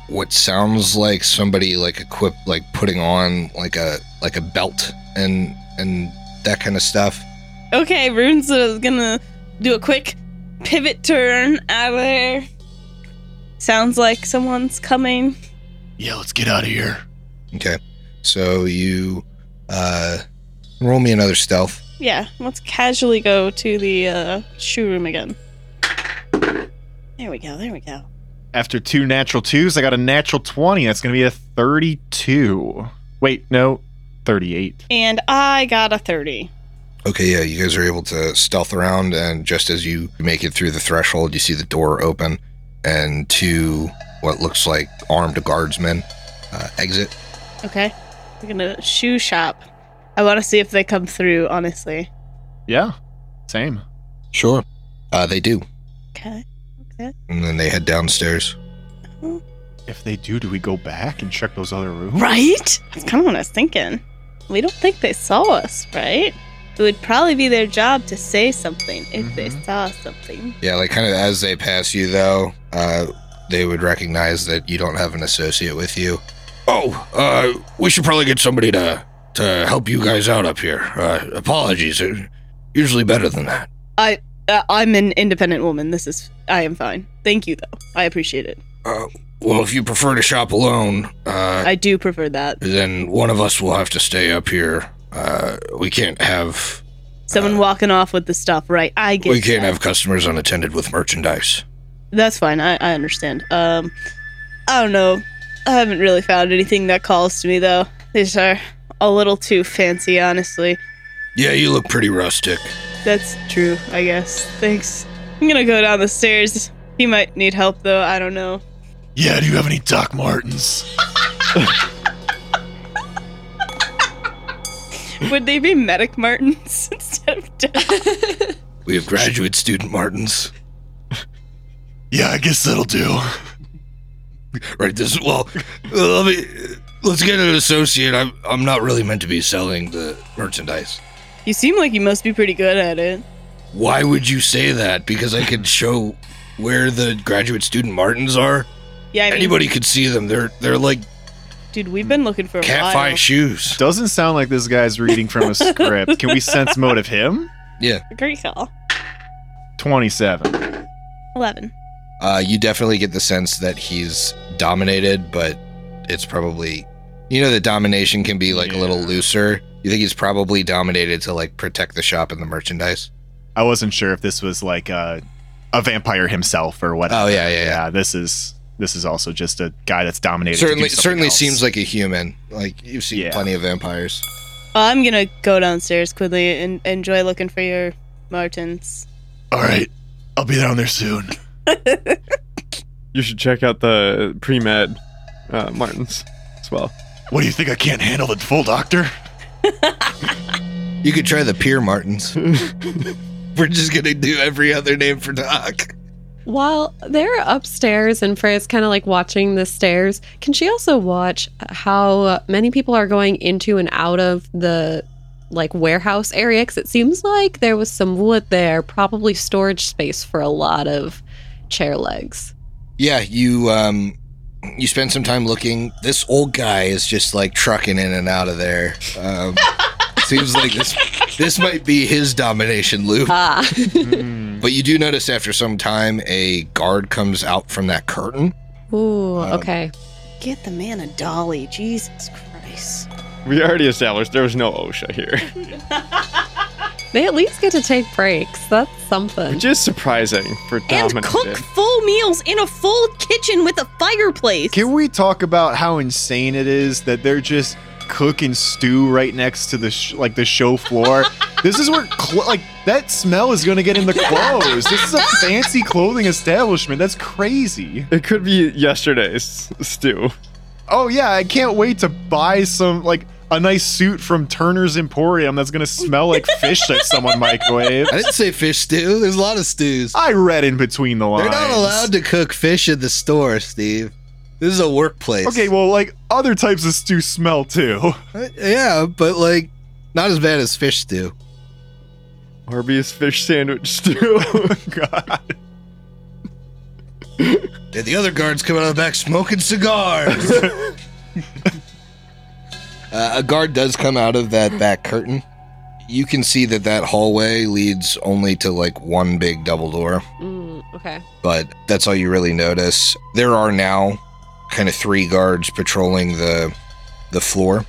what sounds like somebody like equipped, like putting on like a like a belt and and that kind of stuff. Okay, Runes is gonna do a quick pivot turn out of there. Sounds like someone's coming. Yeah, let's get out of here. Okay, so you uh roll me another stealth. Yeah, let's casually go to the uh, shoe room again. There we go, there we go. After two natural twos, I got a natural 20. That's going to be a 32. Wait, no, 38. And I got a 30. Okay, yeah, you guys are able to stealth around, and just as you make it through the threshold, you see the door open, and two what looks like armed guardsmen uh, exit. Okay. We're gonna shoe shop. I wanna see if they come through, honestly. Yeah, same. Sure, uh, they do, Okay. and then they head downstairs. If they do, do we go back and check those other rooms? Right? That's kind of what I was thinking. We don't think they saw us, right? It would probably be their job to say something if they Mhm. saw something. Yeah, like kind of as they pass you, though, uh, they would recognize that you don't have an associate with you. Oh, uh, we should probably get somebody to to help you guys out up here. Uh, apologies, they're usually better than that. Uh, I'm an independent woman. This is. I am fine. Thank you, though. I appreciate it. Uh, well, if you prefer to shop alone, uh, I do prefer that. then one of us will have to stay up here. Uh, we can't have Someone walking off with the stuff, right? I get we can't that. have customers unattended with merchandise. That's fine. I, I understand. Um, I don't know. I haven't really found anything that calls to me though. These are a little too fancy, honestly. Yeah, you look pretty rustic. That's true, I guess. Thanks. I'm gonna go down the stairs. He might need help though. I don't know. Yeah, do you have any Doc Martens? (laughs) (laughs) Would they be medic Martins (laughs) instead of death? (laughs) We have graduate student Martins. Yeah, I guess that'll do. Right. This well, uh, let me let's get an associate. I'm I'm not really meant to be selling the merchandise. You seem like you must be pretty good at it. Why would you say that? Because I could show where the graduate student Martins are. Yeah, I mean, Anybody could see them. They're they're like dude, we've been looking for a cat while. five shoes. Doesn't sound like this guy's reading from a script. Can we sense motive him? Yeah. Great call. 27. Eleven. Uh, you definitely get the sense that he's dominated, but it's probably you know that domination can be like a little looser. You think he's probably dominated to like protect the shop and the merchandise. I wasn't sure if this was like a, a vampire himself or whatever. Oh yeah, yeah, yeah. Yeah, this is this is also just a guy that's dominated. to do certainly certainly else. seems like a human. Like you've seen Yeah. plenty of vampires. I'm gonna go downstairs quickly and enjoy looking for your Martins. All right, I'll be down there soon. (laughs) You should check out the pre med uh, Martins as well. What do you think? I can't handle the full doctor? You could try the Pier Martins. (laughs) We're just gonna do every other name for Doc. While they're upstairs and Freya's kind of like watching the stairs, can she also watch how many people are going into and out of the like warehouse area? Because it seems like there was some wood there, probably storage space for a lot of chair legs. Yeah, you um you spend some time looking. This old guy is just like trucking in and out of there. Um (laughs) seems like this this might be his domination loop. Ah, Mm. But you do notice after some time a guard comes out from that curtain. ooh, Um, okay. Get the man a dolly. Jesus Christ. We already established there was no OSHA here, (laughs) They at least get to take breaks. That's something. which is surprising for And cook full meals in a full kitchen with a fireplace. Can we talk about how insane it is that they're just cooking stew right next to the sh- like the show floor? (laughs) this is where clo- like that smell is gonna get in the clothes. this is a fancy clothing establishment. That's crazy. It could be yesterday's stew. Oh yeah, I can't wait to buy some like a nice suit from Turner's Emporium that's gonna smell like fish that someone microwaved. I didn't say fish stew. There's a lot of stews. I read in between the lines. They're not allowed to cook fish in the store, Steve. This is a workplace. Okay, well, like other types of stew smell too. Uh, yeah, but like not as bad as fish stew. Arby's fish sandwich stew. (laughs) Oh, God. Did the other guards come out of the back smoking cigars. (laughs) uh, a guard does come out of that back curtain. You can see that that hallway leads only to like one big double door, Mm, okay. but that's all you really notice. There are now kind of three guards patrolling the the floor.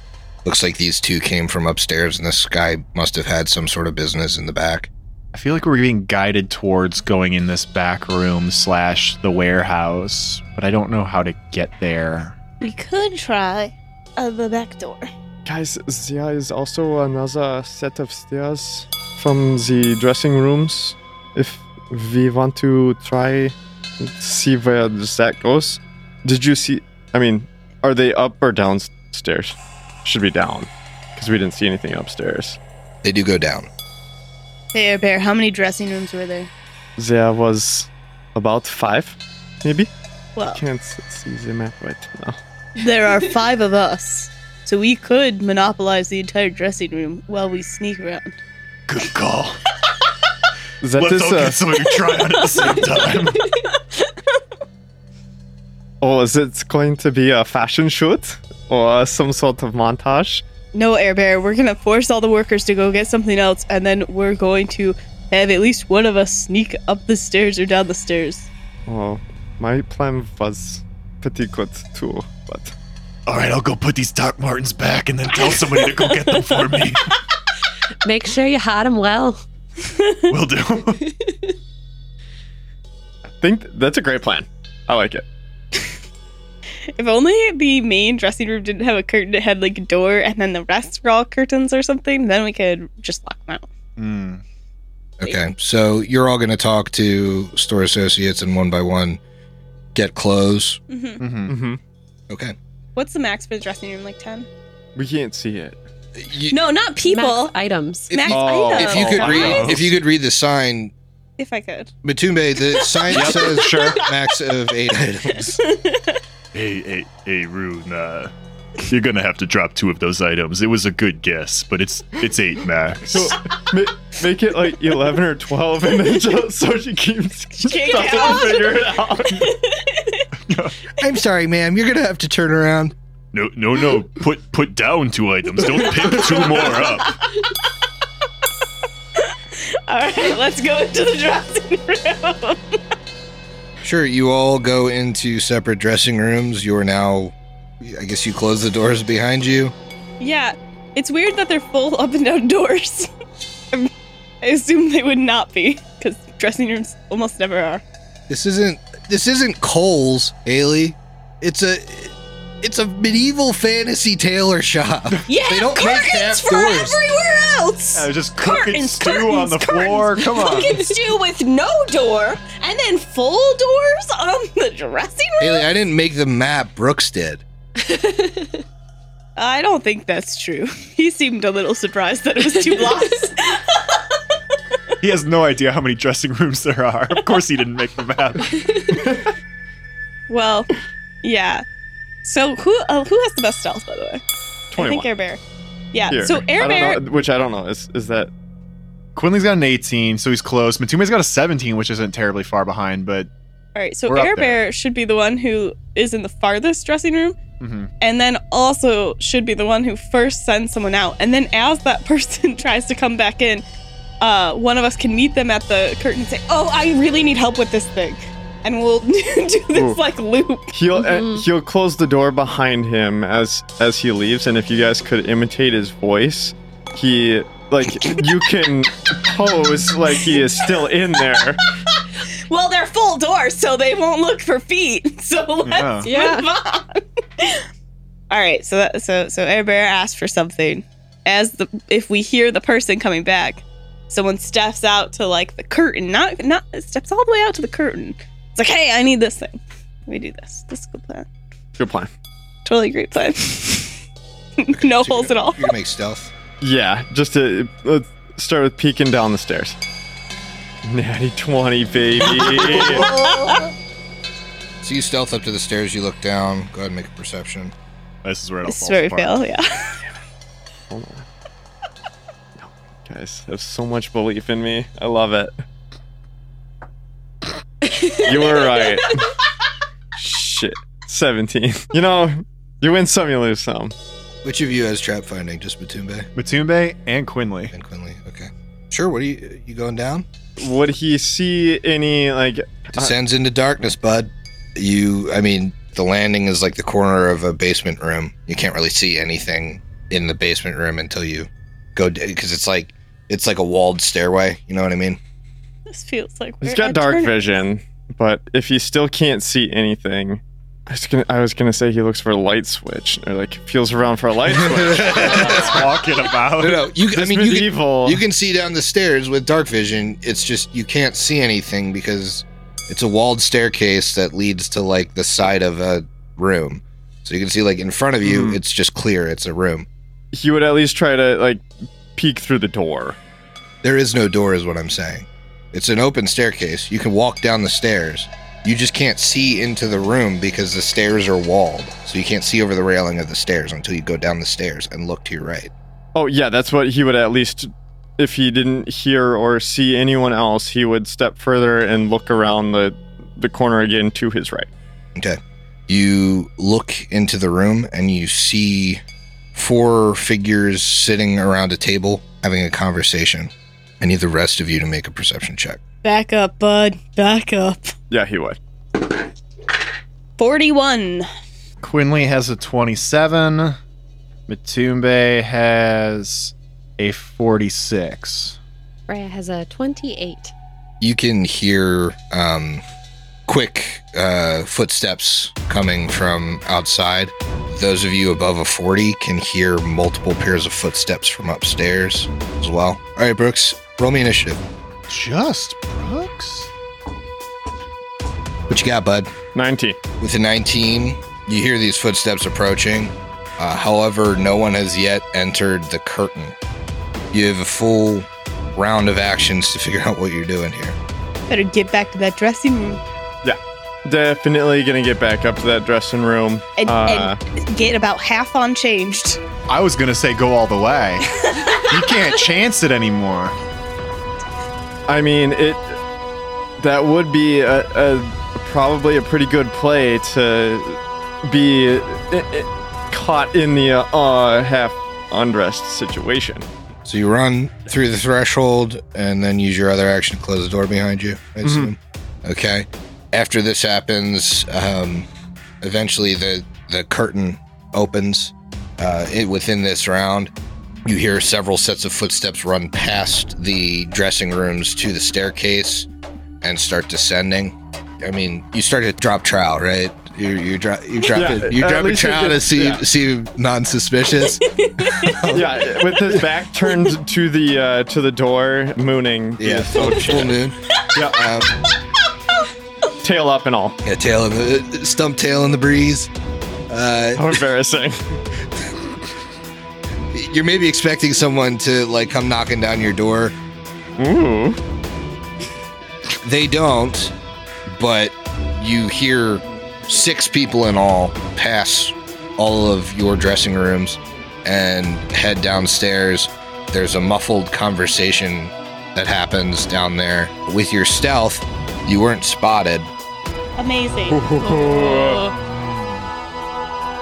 Looks like these two came from upstairs, and this guy must have had some sort of business in the back. I feel like we're being guided towards going in this back room slash the warehouse, but I don't know how to get there. We could try uh, the back door. Guys, there is also another set of stairs from the dressing rooms. If we want to try and see where that goes. Did you see? I mean, are they up or downstairs? Should be down, because we didn't see anything upstairs. They do go down. Hey, Air Bear, how many dressing rooms were there? There was about five, maybe. Well, Can't see the map right now. (laughs) there are five of us, so we could monopolize the entire dressing room while we sneak around. Good call. (laughs) That Let's is all uh, get somebody to try on at the same time. (laughs) oh, is it going to be a fashion shoot or some sort of montage? No, Air Bear, we're gonna force all the workers to go get something else, and then we're going to have at least one of us sneak up the stairs or down the stairs. Oh, my plan was pretty good too, but All right, I'll go put these Doc Martens back and then tell somebody to go get them for me. (laughs) Make sure you hide them well. Will do. (laughs) I think that's a great plan. I like it. (laughs) If only the main dressing room didn't have a curtain, it had like a door, and then the rest were all curtains or something, then we could just lock them out. Hmm. Okay, so you're all going to talk to store associates and one by one get clothes. hmm Mm-hmm. Mm-hmm. Okay. What's the max for the dressing room? Like 10? We can't see it. You, No, not people. Max items. If Max you- Oh. items. if you could Oh, read, wow. if you could read the sign, If I could. Matumbe, the sign (laughs) Yep, says sure. max of eight items. (laughs) hey, hey, hey, Rune. Uh, you're gonna have to drop two of those items. It was a good guess, but it's it's eight max. So ma- make it like eleven or twelve, and then just, so she keeps trying to figure it out. I'm sorry, ma'am. You're going to have to turn around. No, no, no. Put put down two items. Don't pick two more up. All right, let's go into the dressing room. (laughs) Sure, you all go into separate dressing rooms. You're now, I guess you close the doors behind you. yeah, it's weird that they're full up and down (laughs) doors. I'm- assume they would not be, because dressing rooms almost never are. This isn't this isn't Kohl's, Haley. It's a it's a medieval fantasy tailor shop. Yeah, They don't make curtains half for doors. everywhere else. I was just cooking Curtains, stew on the curtains, floor. Come on. Cooking stew with no door, and then full doors on the dressing room. Haley, I didn't make the map. Brooks did. (laughs) I don't think that's true. He seemed a little surprised that it was two blocks. (laughs) He has no idea how many dressing rooms there are. Of course, he didn't make the map. (laughs) well, yeah. So who uh, who has the best stealth, by the way? I think Air Bear. Yeah. Here. So Air Bear. know, which I don't know. Is is that Quinley's got an 18, so he's close. Matumbe's got a 17, which isn't terribly far behind, but All right. So Air. Bear should be the one who is in the farthest dressing room, mhm. and then also should be the one who first sends someone out. And then as that (laughs) person tries to come back in, uh, one of us can meet them at the curtain and say, "Oh, I really need help with this thing," and we'll (laughs) do this Ooh. like loop. he'll uh, Mhm. he'll close the door behind him as as he leaves, and if you guys could imitate his voice, he like (laughs) you can pose like he is still in there. (laughs) Well, they're full doors, so they won't look for feet. So let's Yeah. move on. All right, so that, so so Air Bear asked for something. As the if we hear the person coming back, someone steps out to like the curtain, not not steps all the way out to the curtain. It's like, hey, I need this thing. We do this. This is a good plan. Good plan. Totally great plan. (laughs) no So holes you're, at all. You're gonna make stealth. Yeah, just to let's start with peeking down the stairs. Natty twenty, baby. (laughs) So you stealth up to the stairs. You look down. Go ahead and make a perception. This is where it all This is falls where we apart. fail, yeah. (laughs) Hold on. Guys, have so much belief in me. I love it. You were right. Shit. 17. You know, you win some, you lose some. Which of you has trap finding? Just Batumbe Matumbe and Quinley. and Quinley. Okay. Sure. What are you? You going down? Would he see any, like, Descends into darkness, bud. You. I mean, the landing is like the corner of a basement room. You can't really see anything in the basement room until you go because it's like it's like a walled stairway. You know what I mean? This feels like he's we're got dark turn- vision, but if he still can't see anything, I was gonna, I was gonna say he looks for a light switch, or like feels around for a light (laughs) switch. Talking about. No, no. You. I This mean, you can, you can see down the stairs with dark vision. It's just you can't see anything because it's a walled staircase that leads to like the side of a room. So you can see like in front of you, Hmm. it's just clear. It's a room. he would at least try to like peek through the door. There is no door, is what I'm saying. It's an open staircase. You can walk down the stairs. You just can't see into the room because the stairs are walled. So you can't see over the railing of the stairs until you go down the stairs and look to your right. Oh yeah, that's what he would at least if he didn't hear or see anyone else, he would step further and look around the the corner again to his right. Okay. You look into the room and you see four figures sitting around a table having a conversation. I need the rest of you to make a perception check. Back up, bud. Back up. Yeah, he would. 41. Quinley has a 27. Matumbe has a 46. Freya has a 28. You can hear um, quick uh, footsteps coming from outside. Those of you above a 40 can hear multiple pairs of footsteps from upstairs as well. All right, Brooks, roll me initiative. Just Brooks? What you got, bud? 19. With a 19, you hear these footsteps approaching. Uh, however, no one has yet entered the curtain. You have a full round of actions to (laughs) figure out what you're doing here. Better get back to that dressing room Yeah, Definitely gonna get back up to that dressing room. and, Uh, and get about half on changed. I was going to say go all the way. (laughs) you can't chance it anymore. I mean, it that would be a, a probably a pretty good play to be i- i- caught in the uh, uh, half undressed situation. So you run through the threshold and then use your other action to close the door behind you, I assume. Okay. After this happens, um, eventually the, the curtain opens. Uh, it, within this round, you hear several sets of footsteps run past the dressing rooms to the staircase and start descending. I mean, you start to drop trowel, right? You you drop you drop Yeah, it. You at drop a least it trowel to see yeah. see non-suspicious. (laughs) yeah, with his back turned to the uh, to the door, mooning. yeah, with full, his full moon. Yeah, Um, tail up and all. Yeah, tail in the stump tail in the breeze. Uh, How embarrassing. (laughs) you're maybe expecting someone to like come knocking down your door. Ooh. They don't, but you hear six people in all pass all of your dressing rooms and head downstairs. There's a muffled conversation that happens down there. With your stealth, you weren't spotted, Amazing. (laughs)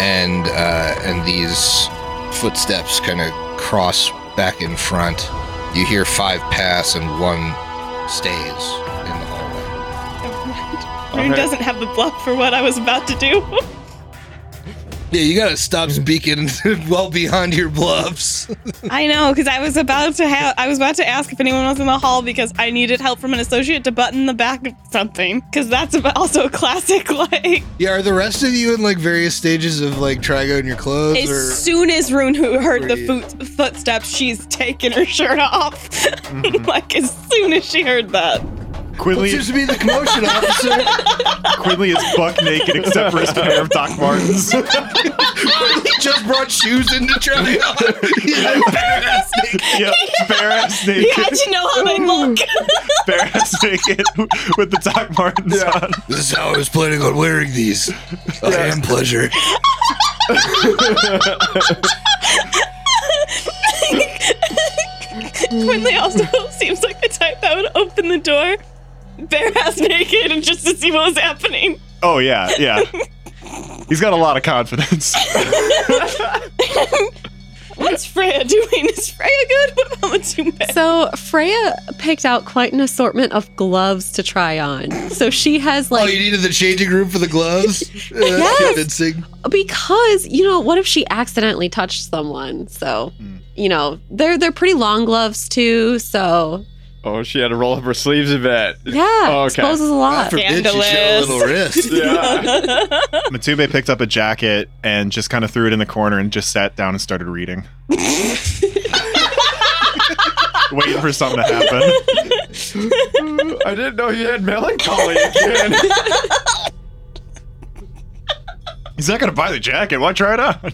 and uh, and these footsteps kind of cross back in front. You hear five pass and one stays in the hallway. Rune Okay. doesn't have the bluff for what I was about to do. (laughs) Yeah, you gotta stop speaking (laughs) well beyond your bluffs. (laughs) I know, because I was about to have, I was about to ask if anyone was in the hall because I needed help from an associate to button the back of something. Because that's also a classic. (laughs) Like, yeah, are the rest of you in like various stages of like trying on your clothes? as or soon as Rune who heard the foot, footsteps, she's taking her shirt off. Mm-hmm. like as soon as she heard that. What Quinley, seems to be the commotion, officer? Quinley is buck naked except for his pair of Doc Martens. (laughs) he just brought shoes into to try on. He's like bare ass naked. yep, bare ass You naked, had to know how they look. (laughs) bare ass naked with the Doc Martens on. This is how I was planning on wearing these. A hand pleasure. (laughs) Quinley also seems like the type that would open the door bare ass naked and just to see what was happening. Oh yeah, yeah. (laughs) He's got a lot of confidence. (laughs) What's Freya doing? Is Freya good? What about Matumbe? So Freya picked out quite an assortment of gloves to try on. So she has like. Oh, you needed the changing room for the gloves? Uh, (laughs) that's Yes. convincing. because you know what if she accidentally touched someone? So Hmm. you know they're they're pretty long gloves too. So Oh, she had to roll up her sleeves a bit. yeah, Oh, okay. exposes a God lot. forbid you show a little wrist. (laughs) Yeah. (laughs) Matumbe picked up a jacket and just kind of threw it in the corner and just sat down and started reading. (laughs) Waiting for something to happen. I didn't know you had melancholy again. He's not gonna buy the jacket. Why try it on? (laughs)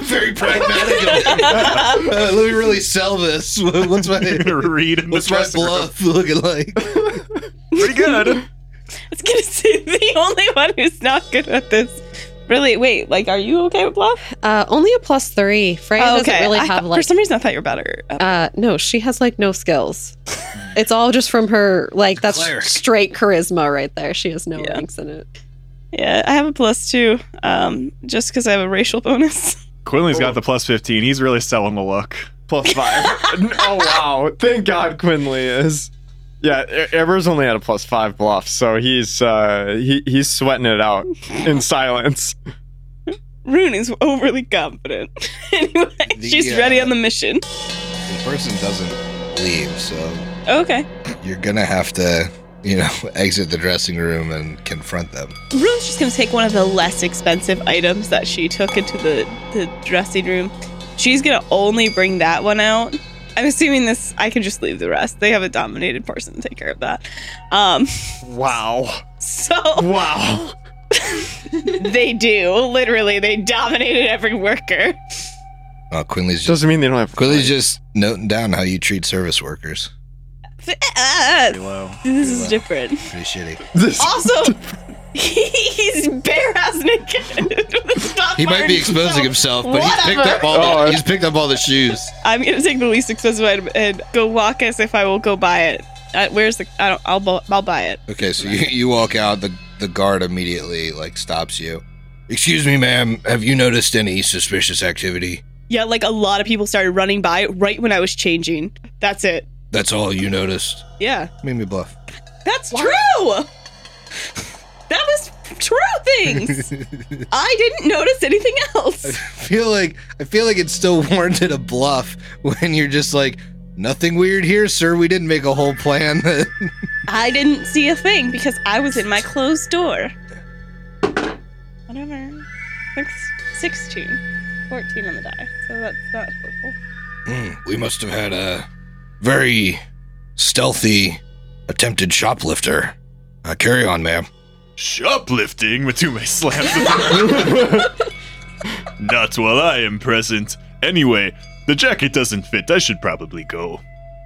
Very pragmatic. (laughs) Uh, let me really sell this. (laughs) What's my Read in what's the my dressing room. bluff looking like? Pretty good. I was gonna say the only one who's not good at this. Really? Wait, like, are you okay with bluff? Uh, only a plus three. Freya doesn't really I have thought- like for some reason, I thought you were better. Uh, no, she has like no skills. it's all just from her, like, that's Cleric. straight charisma right there. She has no Yeah. ranks in it. Yeah, I have a plus two, um, just because I have a racial bonus. (laughs) Quinley's got the plus 15. He's really selling the look. Plus five. (laughs) (laughs) oh wow! Thank God Quinley is. Yeah, Ever's only at a plus five bluff, so he's uh he he's sweating it out in silence. Rune is overly confident. anyway, The, she's uh, ready on the mission. The person doesn't leave, so Okay. you're gonna have to, you know, (laughs) exit the dressing room and confront them. Rune's just gonna take one of the less expensive items that she took into the, the dressing room. She's gonna only bring that one out. I'm assuming this I can just leave the rest. They have a dominated person to take care of that. Um (laughs) Wow! so Wow! (laughs) they do. Literally, they dominated every worker. Oh, Quinley's just Doesn't mean they don't have. Quinley's just noting down how you treat service workers. Ah, low. this is different. Pretty shitty. This, Also, (laughs) he's bare ass naked. (laughs) He might be exposing so himself, but he's picked up all Oh, the, he's picked up all the shoes. I'm gonna take the least expensive item and go walk as if I will go buy it. Uh, where's the? I don't. I'll. bu- I'll buy it. Okay, so you, you walk out, the the guard immediately like stops you. Excuse me, ma'am. Have you noticed any suspicious activity? Yeah, like a lot of people started running by right when I was changing. That's it. That's all you noticed. Yeah, Made me bluff. that's true. That was true things. (laughs) I didn't notice anything else. I feel like I feel like it's still (laughs) warranted a bluff when you're just like nothing weird here, sir. We didn't make a whole plan. (laughs) I didn't see a thing because I was in my closed door. Whatever. Six, 16. 14 on the die. So that's not horrible. Hmm, we must have had a very stealthy attempted shoplifter. Uh, carry on, ma'am. Shoplifting? Matumbe slams the door. Not while I am present. Anyway, the jacket doesn't fit. I should probably go.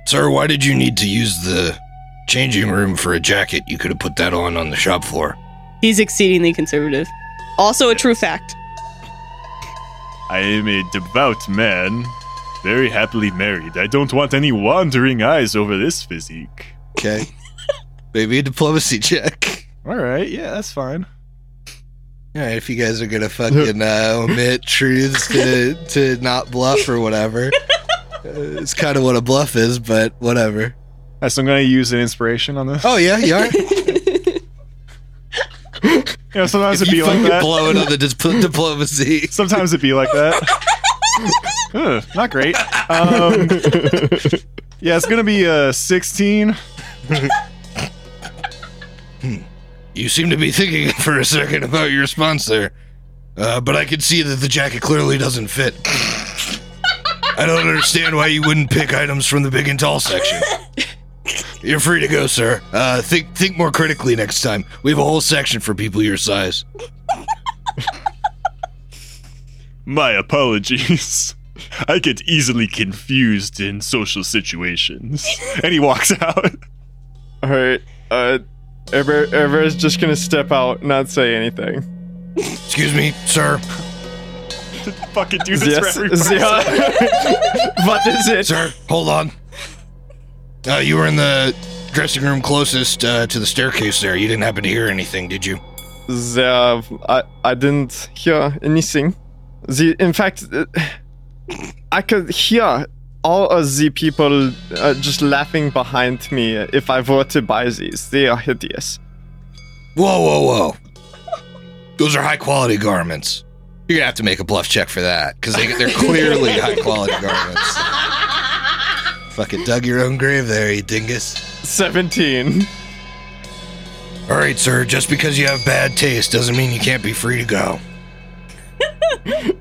Sir, why did you need to use the changing room for a jacket? You could have put that on on the shop floor. He's exceedingly conservative. Also a true fact. I am a devout man, very happily married. I don't want any wandering eyes over this physique. Okay. Maybe a diplomacy check. All right, yeah, that's fine. All right, if you guys are gonna fucking uh, omit (laughs) truths to to not bluff or whatever, uh, it's kind of what a bluff is, but whatever. All right, so I'm gonna use an inspiration on this. Oh yeah, you are. (laughs) Yeah, sometimes if it'd be like that. blow it on the dis- diplomacy. Sometimes it'd be like that. (laughs) Not great. Um, yeah, it's gonna be a 16. You seem to be thinking (laughs) for a second about your response there, uh, but I can see that the jacket clearly doesn't fit. I don't understand why you wouldn't pick items from the big and tall section. You're free to go, sir. Uh, think think more critically next time. We have a whole section for people your size. My apologies. (laughs) I get easily confused in social situations. (laughs) And he walks out. All right. Uh, Ever Ever's just gonna step out, not say anything. Excuse me, sir. (laughs) Fucking do this Yes, for every person. yeah. what is it? Sir, hold on. Uh, you were in the dressing room closest uh, to the staircase there. You didn't happen to hear anything, did you? The, I, I didn't hear anything. The, in fact, uh, I could hear all of the people uh, just laughing behind me if I were to buy these. They are hideous. Whoa, whoa, whoa. Those are high quality garments. You're gonna have to make a bluff check for that because they, they're clearly (laughs) high quality garments. Fucking dug your own grave there, you dingus. 17. All right, sir. Just because you have bad taste doesn't mean you can't be free to go. (laughs)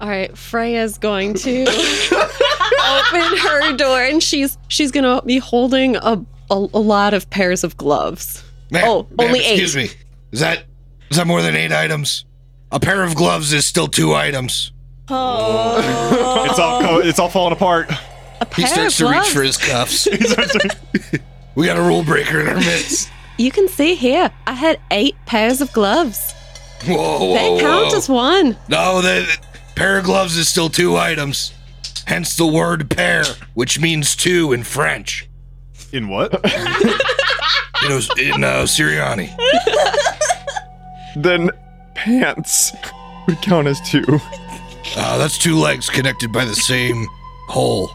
All right, Freya's going to (laughs) open her door, and she's she's gonna be holding a a, a lot of pairs of gloves. Ma'am, Oh, ma'am, only eight. Excuse me. Is that is that more than eight items? A pair of gloves is still two items. Oh. It's all co- it's all falling apart. A He starts of to reach for his cuffs. (laughs) (laughs) we got a rule breaker in our midst. You can see here. I had eight pairs of gloves. Whoa, whoa, They count whoa. as one. No, the, the pair of gloves is still two items. Hence the word pair, which means two in French. In what? (laughs) You know, in uh, Siriani. Then pants would count as two. Uh, that's two legs connected by the same hole.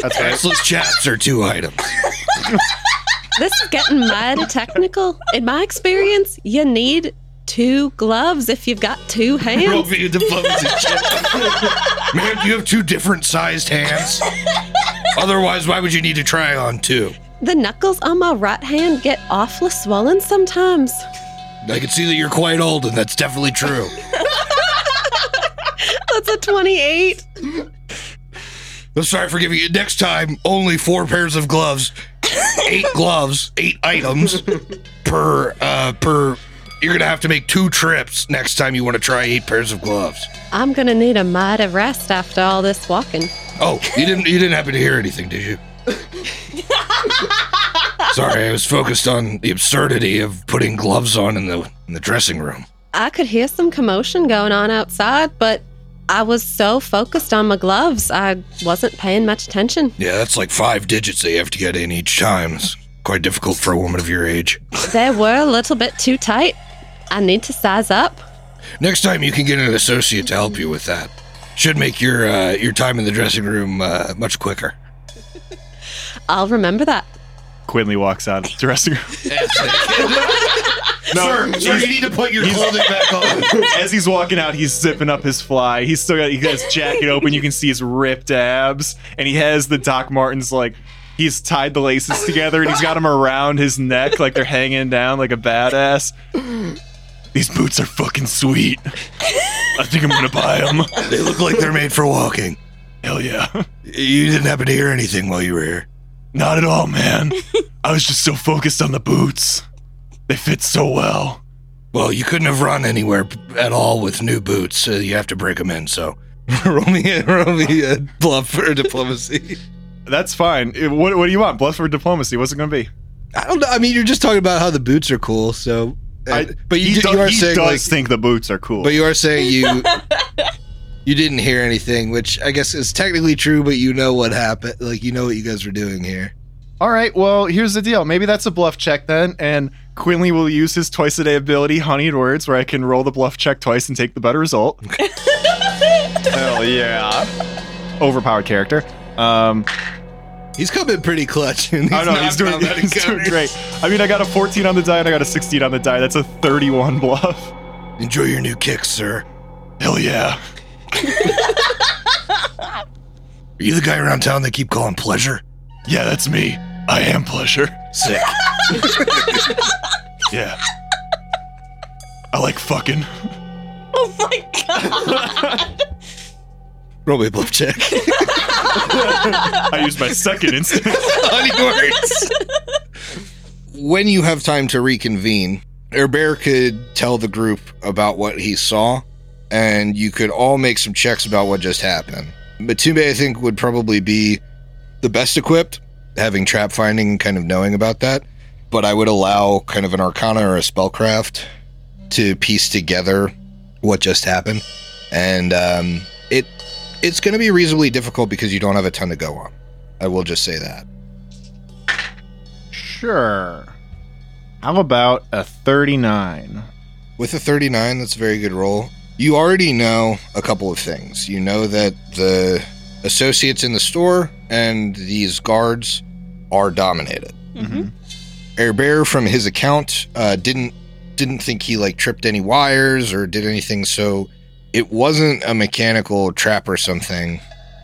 That's right. Faceless chaps are two items. This is getting mighty technical. In my experience, you need two gloves if you've got two Roll hands. me a diplomacy (laughs) check. Man, you have two different sized hands. Otherwise, why would you need to try on two? The knuckles on my right hand get awfully swollen sometimes. I can see that you're quite old, and that's definitely true. (laughs) That's a 28. I'm sorry for giving you. Next time, only four pairs of gloves, eight gloves, eight items per uh per. You're gonna have to make two trips next time you want to try eight pairs of gloves. I'm gonna need a mite of rest after all this walking. Oh, you didn't you didn't happen to hear anything, did you? (laughs) Sorry, I was focused on the absurdity of putting gloves on in the in the dressing room. I could hear some commotion going on outside, but I was so focused on my gloves, I wasn't paying much attention. Yeah, that's like five digits that you have to get in each time. It's quite difficult for a woman of your age. They were a little bit too tight. I need to size up. Next time, you can get an associate to help you with that. Should make your uh, your time in the dressing room uh, much quicker. (laughs) I'll remember that. Quinley walks out of the dressing room. (laughs) sir, sir, you need to put your clothing back on. (laughs) As he's walking out, he's zipping up his fly. He's still got he got his jacket open. You can see his ripped abs, and he has the Doc Martens like he's tied the laces together, and he's got them around his neck like they're hanging down like a badass. These boots are fucking sweet. I think I'm gonna buy them. They look like they're made for walking. Hell yeah. You didn't happen to hear anything while you were here. Not at all, man. I was just so focused on the boots. They fit so well. Well, you couldn't have run anywhere at all with new boots, so you have to break them in. So, (laughs) roll me, a, roll me a bluff for diplomacy. That's fine. Eh, What, what do you want? Bluff for diplomacy? What's it gonna be? I don't know. I mean, you're just talking about how the boots are cool. So, I- but you, he, do, do- you are he saying does like, think the boots are cool. but you are saying you (laughs) you didn't hear anything, which I guess is technically true. But you know what happened. Like you know what you guys were doing here. All right, well, here's the deal. Maybe that's a bluff check then, and Quinley will use his twice a day ability, Honeyed Words, where I can roll the bluff check twice and take the better result. (laughs) Hell yeah. Overpowered character. Um, He's coming pretty clutch. And I know not he's doing, that he's doing encounter. great. I mean, I got a 14 on the die and I got a 16 on the die. That's a 31 bluff. Enjoy your new kicks, sir. Hell yeah. Are you the guy around town they keep calling pleasure? Yeah, that's me. I am pleasure. Sick. (laughs) Yeah. I like fucking. Oh my god. (laughs) Roll me a bluff check. (laughs) I used my second instinct. (laughs) Hunting words. when you have time to reconvene, Bear could tell the group about what he saw, and you could all make some checks about what just happened. Matumbe, I think, would probably be the best equipped, having trap finding and kind of knowing about that. But I would allow kind of an arcana or a spellcraft to piece together what just happened. And um, it it's going to be reasonably difficult because you don't have a ton to go on. I will just say that. Sure. How about a 39? With a 39, that's a very good roll. You already know a couple of things. You know that the associates in the store and these guards are dominated. Mhm. Air Bear, from his account, uh, didn't didn't think he like tripped any wires or did anything. So it wasn't a mechanical trap or something.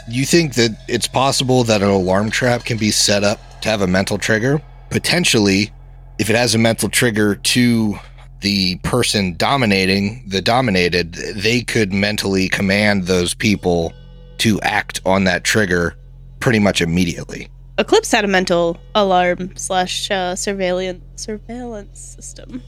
You think that it's possible that an alarm trap can be set up to have a mental trigger? Potentially, if it has a mental trigger to the person dominating the dominated, they could mentally command those people to act on that trigger pretty much immediately. Eclipse had a mental alarm slash uh, surveillance surveillance system.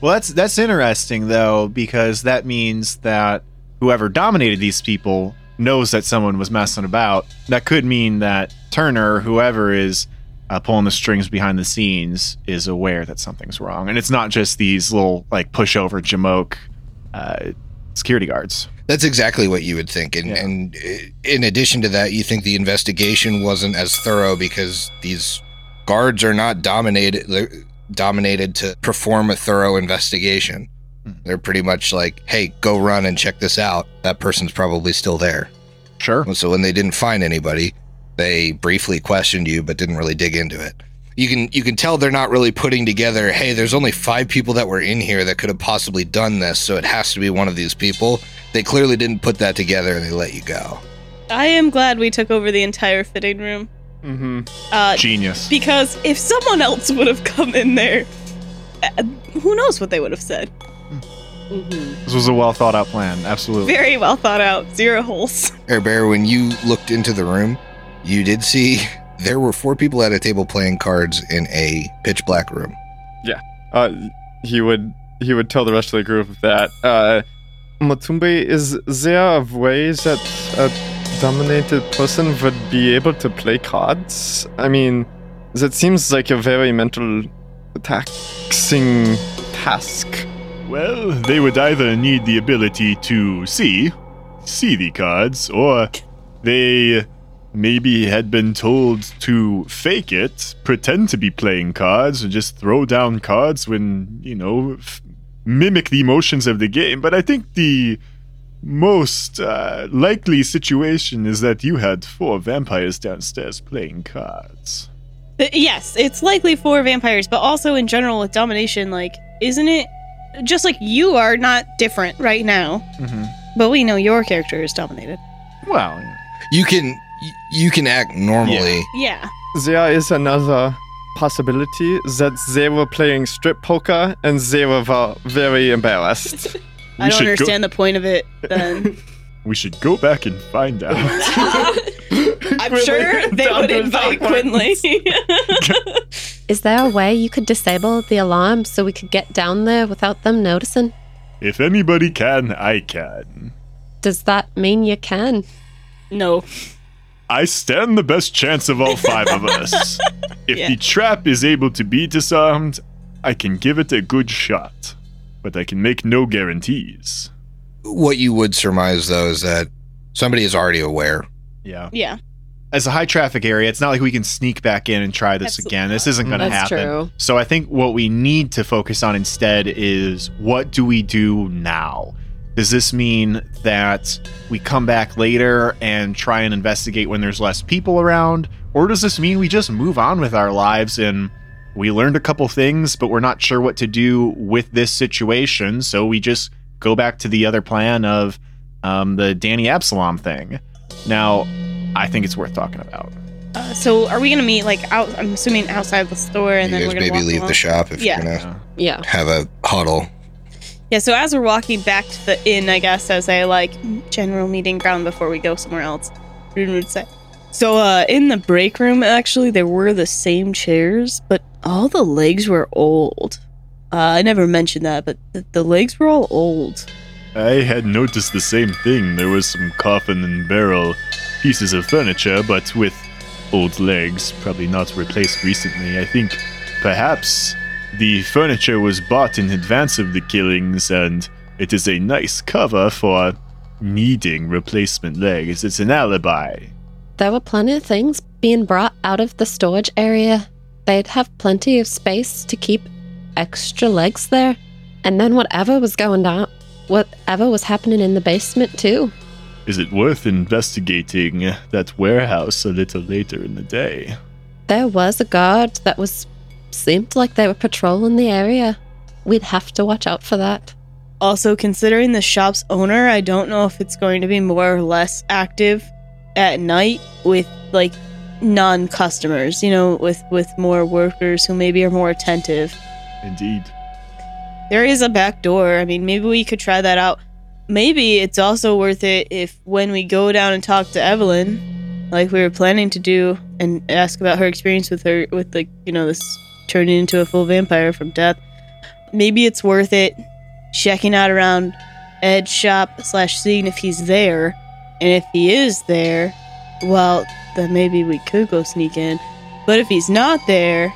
Well, that's that's interesting though because that means that whoever dominated these people knows that someone was messing about. That could mean that Turner, whoever is uh, pulling the strings behind the scenes, is aware that something's wrong, and it's not just these little like pushover jamoke uh, security guards. That's exactly what you would think. And, Yeah. and uh, in addition to that, you think the investigation wasn't as thorough because these guards are not dominated dominated to perform a thorough investigation. Hmm. They're pretty much like, "Hey, go run and check this out." That person's probably still there. Sure. So when they didn't find anybody, they briefly questioned you but didn't really dig into it. You can you can tell they're not really putting together, hey, there's only 5 people that were in here that could have possibly done this, so it has to be one of these people. They clearly didn't put that together and they let you go. I am glad we took over the entire fitting room. Mm-hmm. Uh, Genius. because if someone else would have come in there, uh, who knows what they would have said? Mhm. This was a well thought out plan. Absolutely. Very well thought out. Zero holes. Air Bear, when you looked into the room, you did see there were four people at a table playing cards in a pitch black room. Yeah. Uh, he would he would tell the rest of the group that uh, Matumbe is there a way that a dominated person would be able to play cards? I mean, that seems like a very mental taxing task. Well, they would either need the ability to see, see the cards, or they maybe had been told to fake it, pretend to be playing cards, and just throw down cards when, you know, f- mimic the emotions of the game. But I think the most uh, likely situation is that you had four vampires downstairs playing cards. Yes, it's likely four vampires, but also in general with domination, like, isn't it just like you are not different right now, hmm but we know your character is dominated. Well, You can you can act normally. Yeah. There is another possibility that they were playing strip poker and they were uh, very embarrassed. (laughs) I don't should go- understand the point of it then. (laughs) We should go back and find out. (laughs) I'm sure they would invite Quinley. (laughs) Is there a way you could disable the alarm so we could get down there without them noticing? if anybody can, I can. Does that mean you can? no. I stand the best chance of all five of us. If Yeah. the trap is able to be disarmed, I can give it a good shot, but I can make no guarantees. What you would surmise though is that somebody is already aware. yeah. Yeah. As a high traffic area, it's not like we can sneak back in and try this Absolutely again. This isn't going to happen. That's happen. true. So I think what we need to focus on instead is what do we do now? Does this mean that we come back later and try and investigate when there's less people around? Or does this mean we just move on with our lives and we learned a couple things, but we're not sure what to do with this situation? So we just go back to the other plan of um, the Danny Absalom thing. Now, I think it's worth talking about. Uh, so are we gonna meet like out? I'm assuming outside the store, and you then guys we're gonna maybe walk leave along? the shop if Yeah. you're gonna Yeah. have a huddle. Yeah. So as we're walking back to the inn, I guess as a like general meeting ground before we go somewhere else, Rune would say, So, uh, in the break room, actually, there were the same chairs, but all the legs were old. Uh, I never mentioned that, but the, the legs were all old. I had noticed the same thing. There was some coffin and barrel pieces of furniture, but with old legs, probably not replaced recently. I think perhaps the furniture was bought in advance of the killings, and it is a nice cover for needing replacement legs. It's an alibi. There were plenty of things being brought out of the storage area. They'd have plenty of space to keep extra legs there. And then whatever was going down, whatever was happening in the basement, too. Is it worth investigating that warehouse a little later in the day? There was a guard that was seemed like they were patrolling the area. We'd have to watch out for that. Also, considering the shop's owner, I don't know if it's going to be more or less active at night with like non-customers, you know, with with more workers who maybe are more attentive. Indeed. There is a back door. I mean, maybe we could try that out. Maybe it's also worth it if when we go down and talk to Evelyn, like we were planning to do, and ask about her experience with her with like, you know, this turning into a full vampire from death. Maybe it's worth it checking out around Ed's shop slash seeing if he's there. And if he is there, well, then maybe we could go sneak in. But if he's not there,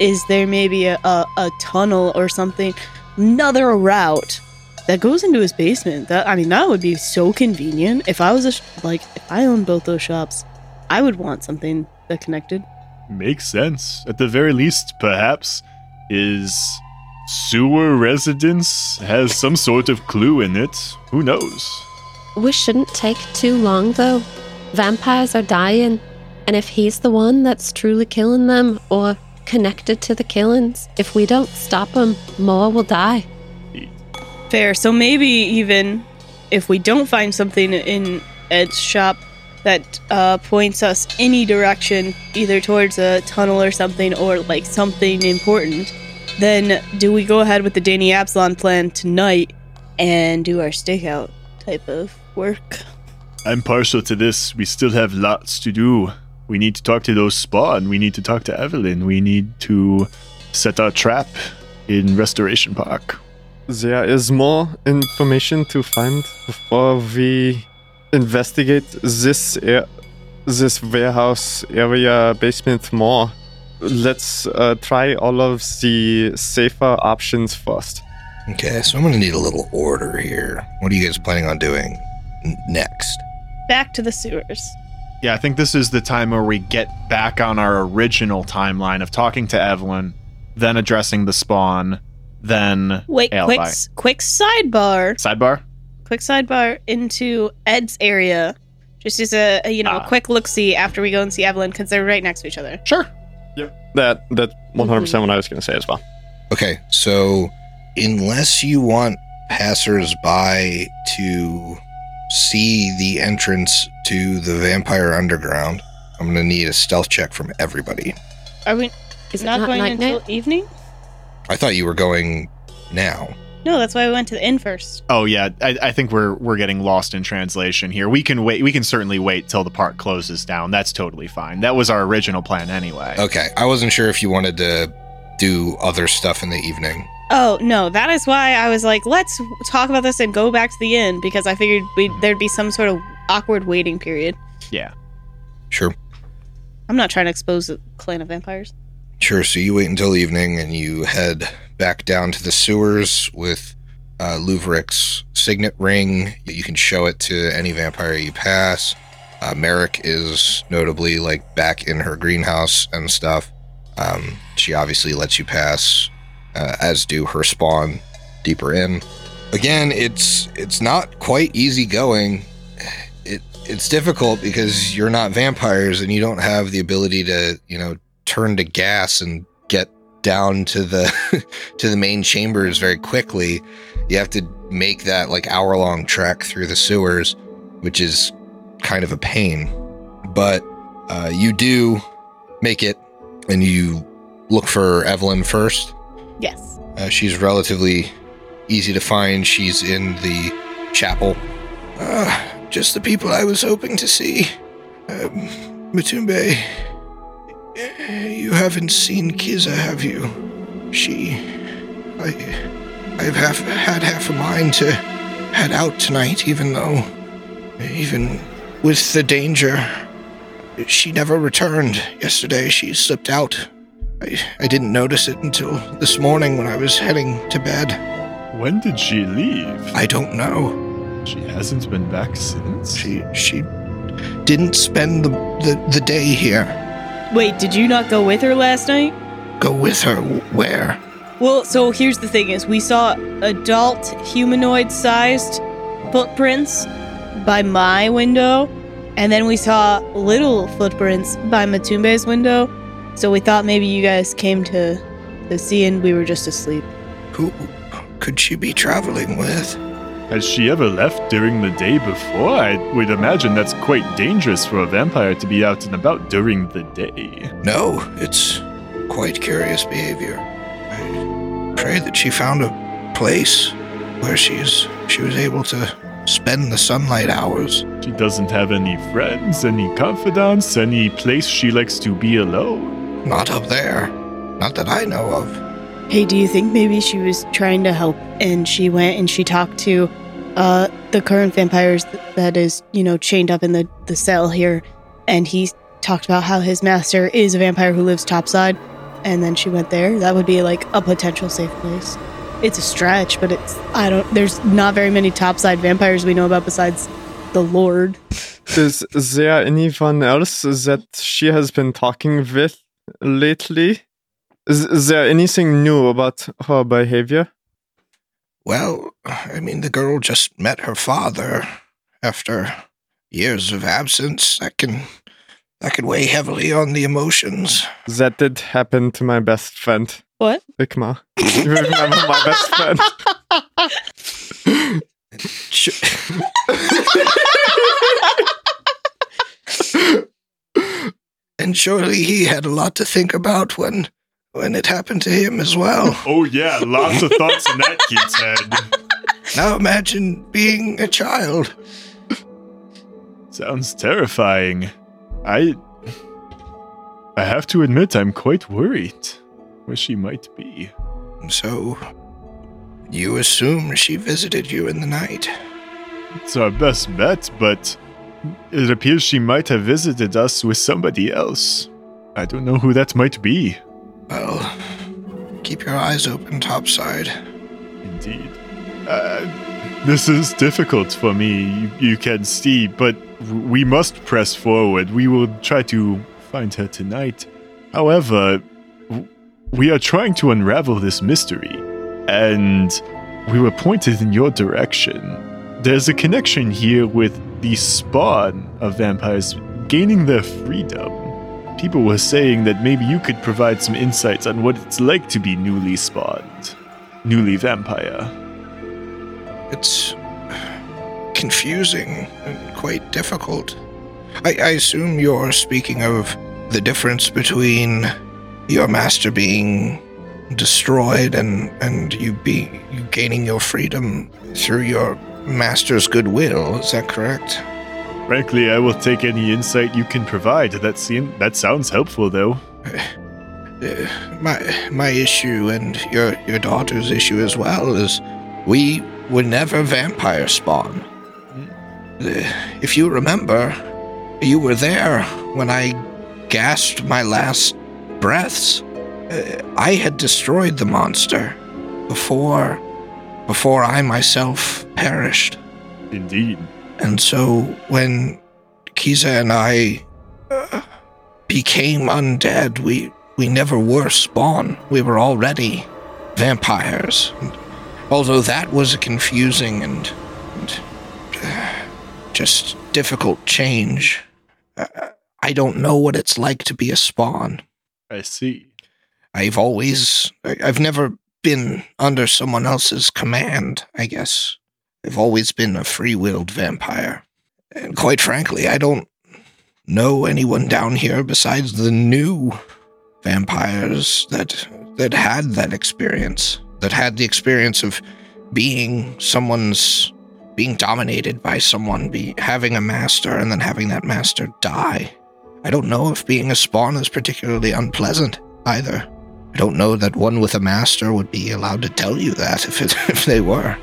is there maybe a, a, a tunnel or something, another route that goes into his basement? That I mean, that would be so convenient. If I was a sh- like, if I owned both those shops, I would want something that connected. Makes sense. At the very least, perhaps, his sewer residence has some sort of clue in it. Who knows? We shouldn't take too long, though. Vampires are dying, and if he's the one that's truly killing them or connected to the killings, if we don't stop him, more will die. Fair. So maybe even if we don't find something in Ed's shop that uh, points us any direction, either towards a tunnel or something, or like something important, then do we go ahead with the Danny Absalon plan tonight and do our stakeout type of work? I'm partial to this. We still have lots to do. We need to talk to those spawn. We need to talk to Evelyn. We need to set our trap in Restoration Park. There is more information to find before we investigate this a- this warehouse area basement more. Let's uh, try all of the safer options first. Okay, so I'm going to need a little order here. What are you guys planning on doing n- next? Back to the sewers. Yeah, I think this is the time where we get back on our original timeline of talking to Evelyn, then addressing the spawn, then Wait, alibi. quick, quick sidebar. sidebar. quick sidebar into Ed's area, just as a, a, you know Ah. a quick look see after we go and see Evelyn because they're right next to each other. Sure. Yep. That that's 100 percent what I was going to say as well. Okay, so unless you want passersby to see the entrance to the vampire underground, I'm going to need a stealth check from everybody. Are we Is it not, not, going night until night? evening? I thought you were going now. No, that's why we went to the inn first. Oh yeah, I, I think we're we're getting lost in translation here. We can wait. We can certainly wait till the park closes down. That's totally fine. That was our original plan anyway. Okay, I wasn't sure if you wanted to do other stuff in the evening. Oh no, that is why I was like, let's talk about this and go back to the inn because I figured we would there'd be some sort of awkward waiting period. Yeah. Sure. I'm not trying to expose the clan of vampires. Sure. So you wait until evening and you head back down to the sewers with uh, Luvric's signet ring. You can show it to any vampire you pass. Uh, Merrick is notably like back in her greenhouse and stuff. Um, she obviously lets you pass, uh, as do her spawn deeper in. Again, it's it's not quite easy going. It it's difficult because you're not vampires and you don't have the ability to you know turn to gas and get down to the (laughs) to the main chambers very quickly. You have to make that like hour long trek through the sewers, which is kind of a pain. But uh, you do make it, and you look for Evelyn first. Yes. Uh, she's relatively easy to find. She's in the chapel. Uh, just the people I was hoping to see. Um, Matumbe, you haven't seen Kiza, have you? She. I. I've half, had half a mind to head out tonight, even though. Even with the danger. She never returned yesterday. She slipped out. I, I didn't notice it until this morning when I was heading to bed. When did she leave? I don't know. She hasn't been back since. She she didn't spend the, the, the day here. Wait, did you not go with her last night? Go with her where? Well, so here's the thing is we saw adult humanoid sized footprints by my window, and then we saw little footprints by Matumbe's window. So we thought maybe you guys came to to see and we were just asleep. Who could she be traveling with? Has she ever left during the day before? I would imagine that's quite dangerous for a vampire to be out and about during the day. No, it's quite curious behavior. I pray that she found a place where she's she was able to spend the sunlight hours. She doesn't have any friends, any confidants, any place she likes to be alone. Not up there. Not that I know of. Hey, do you think maybe she was trying to help and she went and she talked to uh the current vampires that is, you know, chained up in the the cell here and he talked about how his master is a vampire who lives topside and then she went there. That would be like a potential safe place. It's a stretch, but it's I don't there's not very many topside vampires we know about besides the lord. Is there anyone else that she has been talking with lately? Is, is there anything new about her behavior? Well, I mean, the girl just met her father after years of absence. That can that can weigh heavily on the emotions. That did happen to my best friend, What? Ikma. You remember my best friend? (laughs) Sh- (laughs) and surely he had a lot to think about when when it happened to him as well. (laughs) Oh, yeah, lots of thoughts in that kid's head. Now imagine being a child. Sounds terrifying. I. I have to admit, I'm quite worried where she might be. So you assume she visited you in the night. It's our best bet, but it appears she might have visited us with somebody else. I don't know who that might be. Well, keep your eyes open topside. Indeed. Uh, this is difficult for me, you, you can see, but we must press forward. We will try to find her tonight. However, we are trying to unravel this mystery, and we were pointed in your direction. There's a connection here with the spawn of vampires gaining their freedom. People were saying that maybe you could provide some insights on what it's like to be newly spawned, newly vampire. It's confusing and quite difficult. I, I assume you're speaking of the difference between your master being destroyed and, and you be you gaining your freedom through your master's goodwill. Is that correct? Frankly, I will take any insight you can provide. That seem that sounds helpful, though. (sighs) Uh, my my issue and your your daughter's issue as well is we were never vampire spawn. Uh, if you remember, you were there when I gasped my last breaths. Uh, I had destroyed the monster before before I myself perished. Indeed. And so when Kiza and I uh, became undead, we we never were spawn. We were already vampires. And although that was a confusing and, and uh, just difficult change, uh, I don't know what it's like to be a spawn. I see. I've always, I've never been under someone else's command, I guess. I've always been a free willed vampire. And quite frankly, I don't know anyone down here besides the new vampires that that had that experience, that had the experience of being someone's being dominated by someone, be having a master and then having that master die. I don't know if being a spawn is particularly unpleasant either. I don't know that one with a master would be allowed to tell you that if it, (laughs) if they were.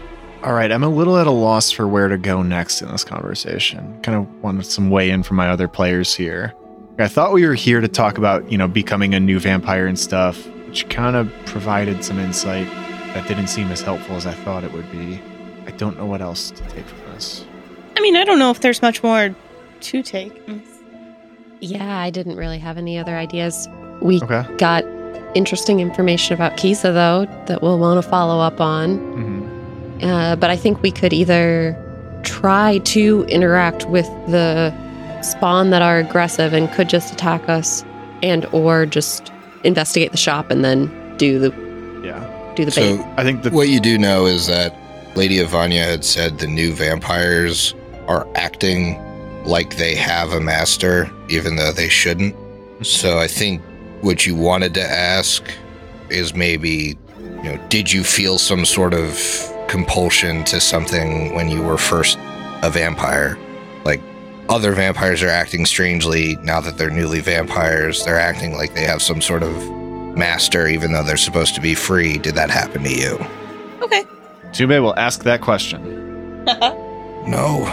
All right, I'm a little at a loss for where to go next in this conversation. Kind of wanted some weigh in from my other players here. I thought we were here to talk about, you know, becoming a new vampire and stuff, which kind of provided some insight that didn't seem as helpful as I thought it would be. I don't know what else to take from this. I mean, I don't know if there's much more to take. Yeah, I didn't really have any other ideas. We Okay. got interesting information about Kiza, though, that we'll want to follow up on. hmm Uh, but I think we could either try to interact with the spawn that are aggressive and could just attack us, and or just investigate the shop and then do the Yeah. do the bait. So, I think the what you do know is that Lady Ivania had said the new vampires are acting like they have a master, even though they shouldn't. So I think what you wanted to ask is maybe, you know, did you feel some sort of compulsion to something when you were first a vampire? Like other vampires are acting strangely now that they're newly vampires. They're acting like they have some sort of master, even though they're supposed to be free. Did that happen to you? Okay. Tube will ask that question. (laughs) No,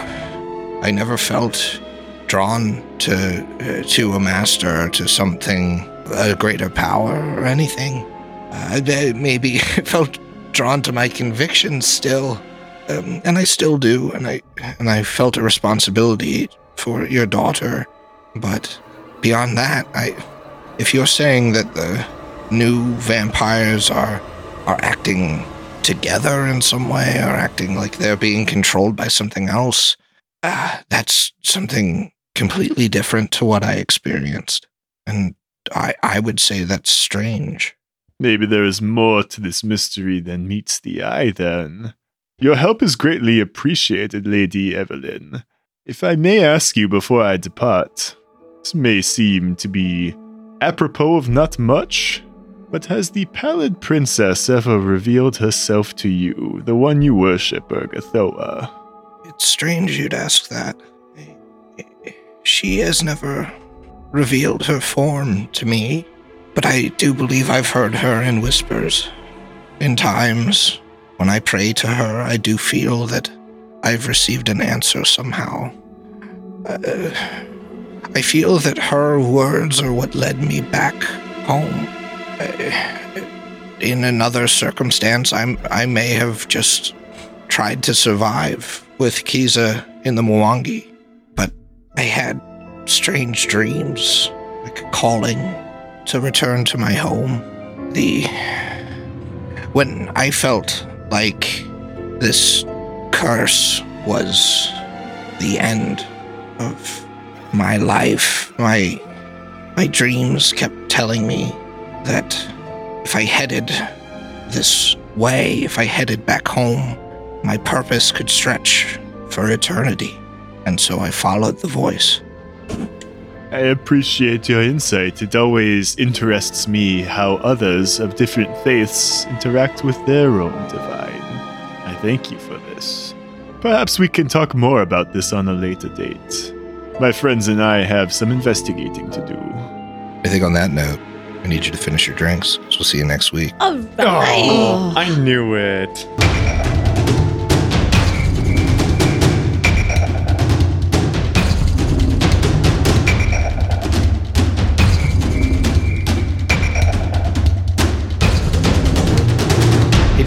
I never felt drawn to uh, to a master or to something a greater power or anything. Uh, I maybe (laughs) felt drawn to my convictions still, um, and I still do. And I and I felt a responsibility for your daughter, but beyond that, I. If you're saying that the new vampires are are acting together in some way or acting like they're being controlled by something else, uh, that's something completely different to what I experienced. And I, I would say that's strange. Maybe there is more to this mystery than meets the eye, then. Your help is greatly appreciated, Lady Evelyn. If I may ask you before I depart, this may seem to be apropos of not much, but has the Pallid Princess ever revealed herself to you, the one you worship, Urgathoa? It's strange you'd ask that. She has never revealed her form to me, but I do believe I've heard her in whispers. In times, when I pray to her, I do feel that I've received an answer somehow. Uh, I feel that her words are what led me back home. In another circumstance, I'm, I may have just tried to survive with Kiza in the Mwangi, but I had strange dreams, like a calling to return to my home. The. When I felt like this curse was the end of my life, my. My dreams kept telling me that if I headed this way, if I headed back home, my purpose could stretch for eternity. And so I followed the voice. I appreciate your insight. It always interests me how others of different faiths interact with their own divine. I thank you for this. Perhaps we can talk more about this on a later date. My friends and I have some investigating to do. I think on that note, I need you to finish your drinks. So we'll see you next week. All right. Oh, I knew it.